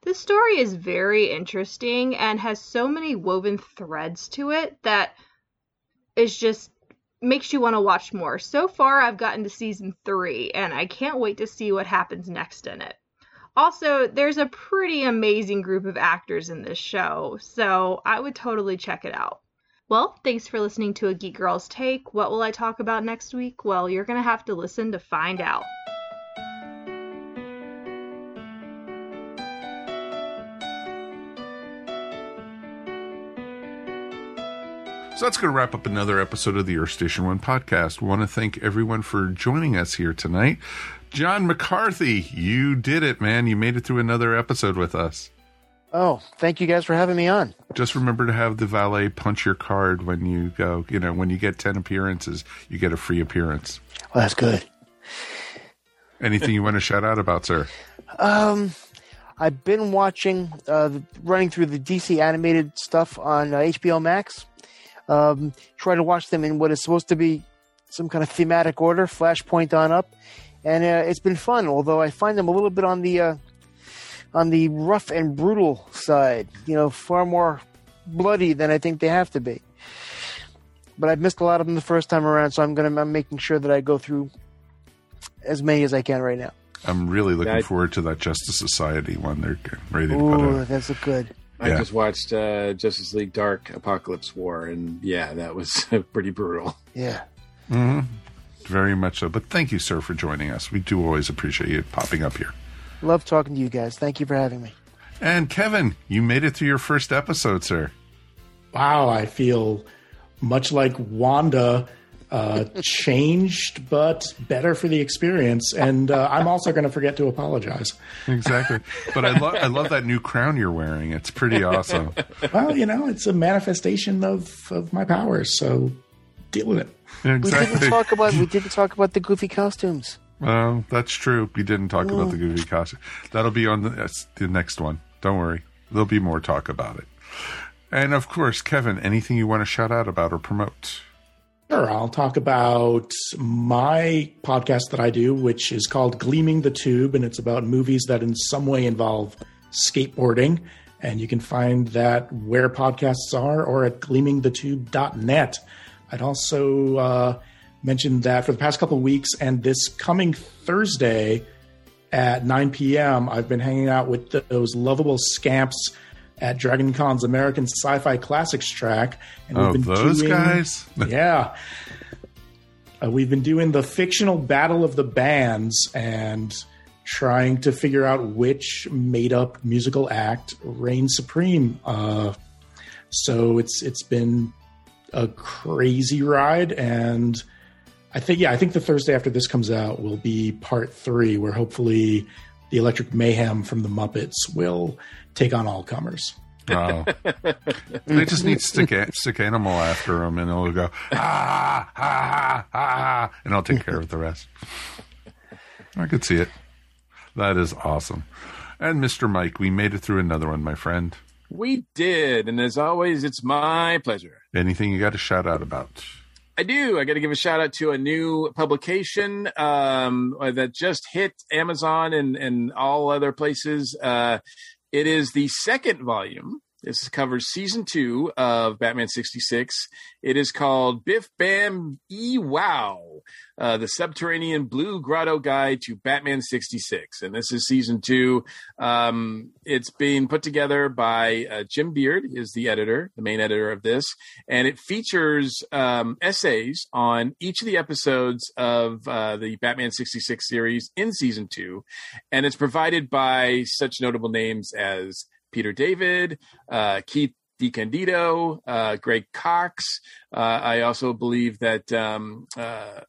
This story is very interesting and has so many woven threads to it that is just makes you want to watch more. So far, I've gotten to season three, and I can't wait to see what happens next in it. Also, there's a pretty amazing group of actors in this show, so I would totally check it out. Well, thanks for listening to A Geek Girl's Take. What will I talk about next week? Well, you're going to have to listen to find out. So that's going to wrap up another episode of the Earth Station One podcast. We want to thank everyone for joining us here tonight. John McCarthy, you did it, man. You made it through another episode with us. Oh, thank you guys for having me on. Just remember to have the valet punch your card when you go. You know, when you get 10 appearances, you get a free appearance. Well, that's good. Anything you want to shout out about, sir? Um, I've been watching, uh, running through the DC animated stuff on uh, HBO Max. Um, try to watch them in what is supposed to be some kind of thematic order, Flashpoint on up, and uh, it's been fun. Although I find them a little bit on the uh, on the rough and brutal side. You know, far more bloody than I think they have to be. But I've missed a lot of them the first time around, so I'm gonna I'm making sure that I go through as many as I can right now. I'm really looking that, forward to that Justice Society one. They're ready to Ooh, put out. That's a good. I yeah. just watched uh, Justice League Dark Apokolips War, and yeah, that was pretty brutal. Yeah. Mm-hmm. Very much so. But thank you, sir, for joining us. We do always appreciate you popping up here. Love talking to you guys. Thank you for having me. And Kevin, you made it through your first episode, sir. Wow, I feel much like Wanda uh, changed, but better for the experience. And uh, I'm also going to forget to apologize. Exactly. But I love I love that new crown you're wearing. It's pretty awesome. Well, you know, it's a manifestation of of my powers. So deal with it. Exactly. We didn't talk about we didn't talk about the goofy costumes. Well, that's true. We didn't talk about the goofy costume. That'll be on the, the next one. Don't worry. There'll be more talk about it. And of course, Kevin, anything you want to shout out about or promote? Sure. I'll talk about my podcast that I do, which is called Gleaming the Tube, and it's about movies that in some way involve skateboarding. And you can find that where podcasts are or at gleamingthetube.net. I'd also uh, mentioned that for the past couple weeks, and this coming Thursday at 9 p.m., I've been hanging out with those lovable scamps at Dragon Con's American Sci-Fi Classics track, and we've oh, been those doing, guys, yeah. Uh, we've been doing the fictional battle of the bands and trying to figure out which made-up musical act reigns supreme. Uh, so it's it's been a crazy ride, and I think yeah, I think the Thursday after this comes out will be part three, where hopefully the Electric Mayhem from the Muppets will take on all comers. Oh. they just need stick stick animal after them, and it'll go ah ah ah, and I'll take care of the rest. I could see it. That is awesome. And Mr. Mike, we made it through another one, my friend. We did, and as always, it's my pleasure. Anything you got to shout out about? I do. I got to give a shout out to a new publication um, that just hit Amazon and, and all other places. Uh, it is the second volume. This covers season two of Batman 66. It is called Biff Bam E Wow, uh, the Subterranean Blue Grotto Guide to Batman 66. And this is season two. Um, it's being put together by uh, Jim Beard, is the editor, the main editor of this. And it features um, essays on each of the episodes of uh, the Batman 66 series in season two. And it's provided by such notable names as Peter David, uh, Keith DeCandido, uh, Greg Cox. Uh, I also believe that um, uh,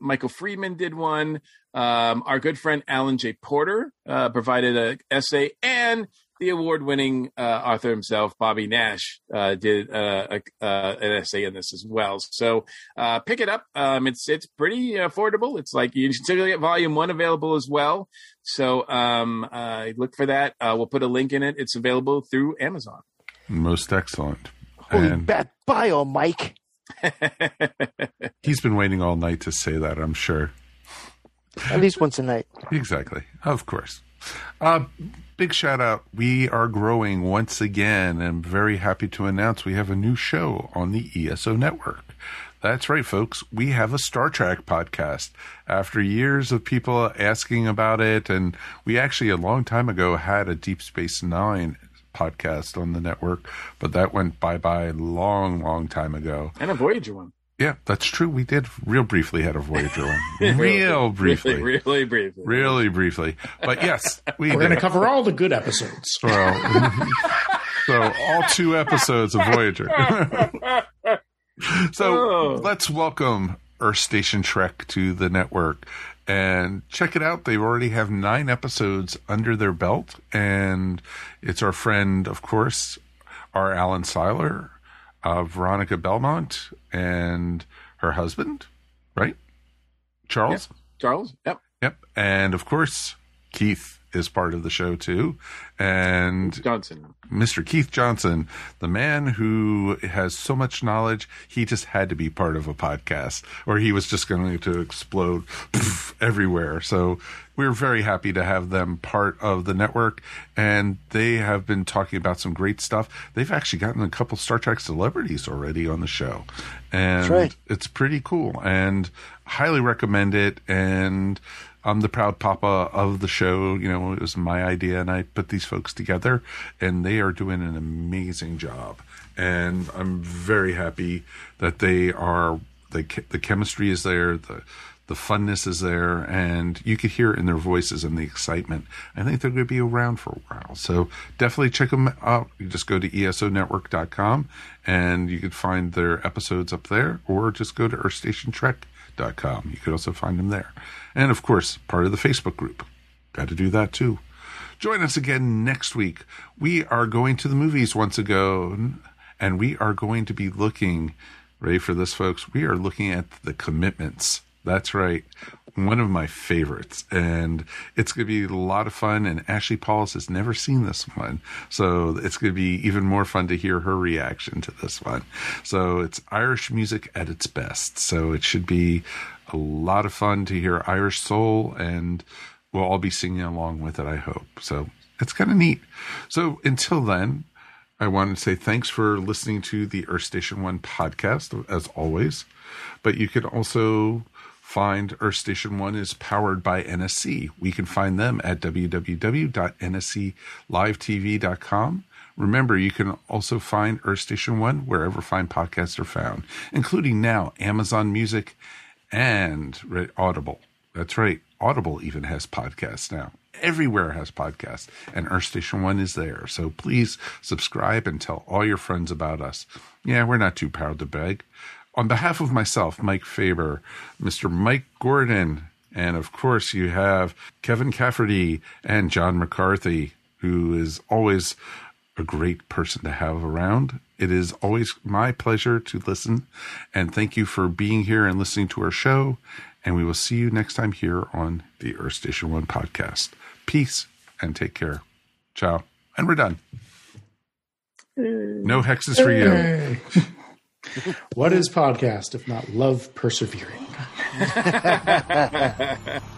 Michael Friedman did one. Um, our good friend Alan J. Porter uh, provided an essay, and the award-winning uh, author himself, Bobby Nash, uh, did uh, a, uh, an essay in this as well. So uh, pick it up. Um, it's it's pretty affordable. It's like you still get volume one available as well. So um, look for that. we'll put a link in it. It's available through Amazon. Most excellent. Holy and... bad bio, Mike. He's been waiting all night to say that, I'm sure. At least once a night. Exactly. Of course. Big shout out. We are growing once again. I'm very happy to announce we have a new show on the ESO network. That's right, folks. We have a Star Trek podcast. After years of people asking about it, and we actually a long time ago had a Deep Space Nine podcast on the network, but that went bye bye long, long time ago. And a Voyager one. Yeah, that's true. We did real briefly had a Voyager one. real briefly. Really, really briefly. Really briefly. But yes, we We're going to cover all the good episodes. Well, so all two episodes of Voyager. so oh. let's welcome Earth Station Trek to the network and check it out. They already have nine episodes under their belt, and it's our friend, of course, our Alan Seiler, uh, Veronica Belmont, and her husband, right? Charles. Yep. Charles. Yep. Yep. And of course, Keith is part of the show too. And Johnson. Mr. Keith Johnson, the man who has so much knowledge, he just had to be part of a podcast or he was just going to explode poof, everywhere. So we're very happy to have them part of the network and they have been talking about some great stuff. They've actually gotten a couple Star Trek celebrities already on the show. And right. it's pretty cool and highly recommend it and I'm the proud papa of the show. You know, it was my idea, and I put these folks together, and they are doing an amazing job. And I'm very happy that they are. The the chemistry is there. The the funness is there, and you could hear it in their voices and the excitement. I think they're going to be around for a while. So definitely check them out. You just go to esonetwork.com and you can find their episodes up there, or just go to earthstationtrek.com. You could also find them there. And of course, part of the Facebook group. Got to do that too. Join us again next week. We are going to the movies once again, and we are going to be looking, ready for this, folks? We are looking at the commitments. That's right. One of my favorites. And it's going to be a lot of fun. And Ashley Paulus has never seen this one. So it's going to be even more fun to hear her reaction to this one. So it's Irish music at its best. So it should be a lot of fun to hear Irish Soul, and we'll all be singing along with it, I hope. So it's kind of neat. So until then, I want to say thanks for listening to the Earth Station One podcast, as always. But you can also find Earth Station One is powered by NSC. We can find them at www.nsclivetv.com. Remember, you can also find Earth Station One wherever fine podcasts are found, including now Amazon Music and Audible. That's right, Audible even has podcasts now everywhere has podcasts, and Earth Station One is there. So please subscribe and tell all your friends about us. Yeah, we're not too proud to beg. On behalf of myself, Mike Faber, Mr. Mike Gordon, and of course you have Kevin Cafferty and John McCarthy, who is always a great person to have around. It is always my pleasure to listen, and thank you for being here and listening to our show. And we will see you next time here on the Earth Station One podcast. Peace and take care. Ciao. And we're done. No hexes for you. what is podcast if not love persevering?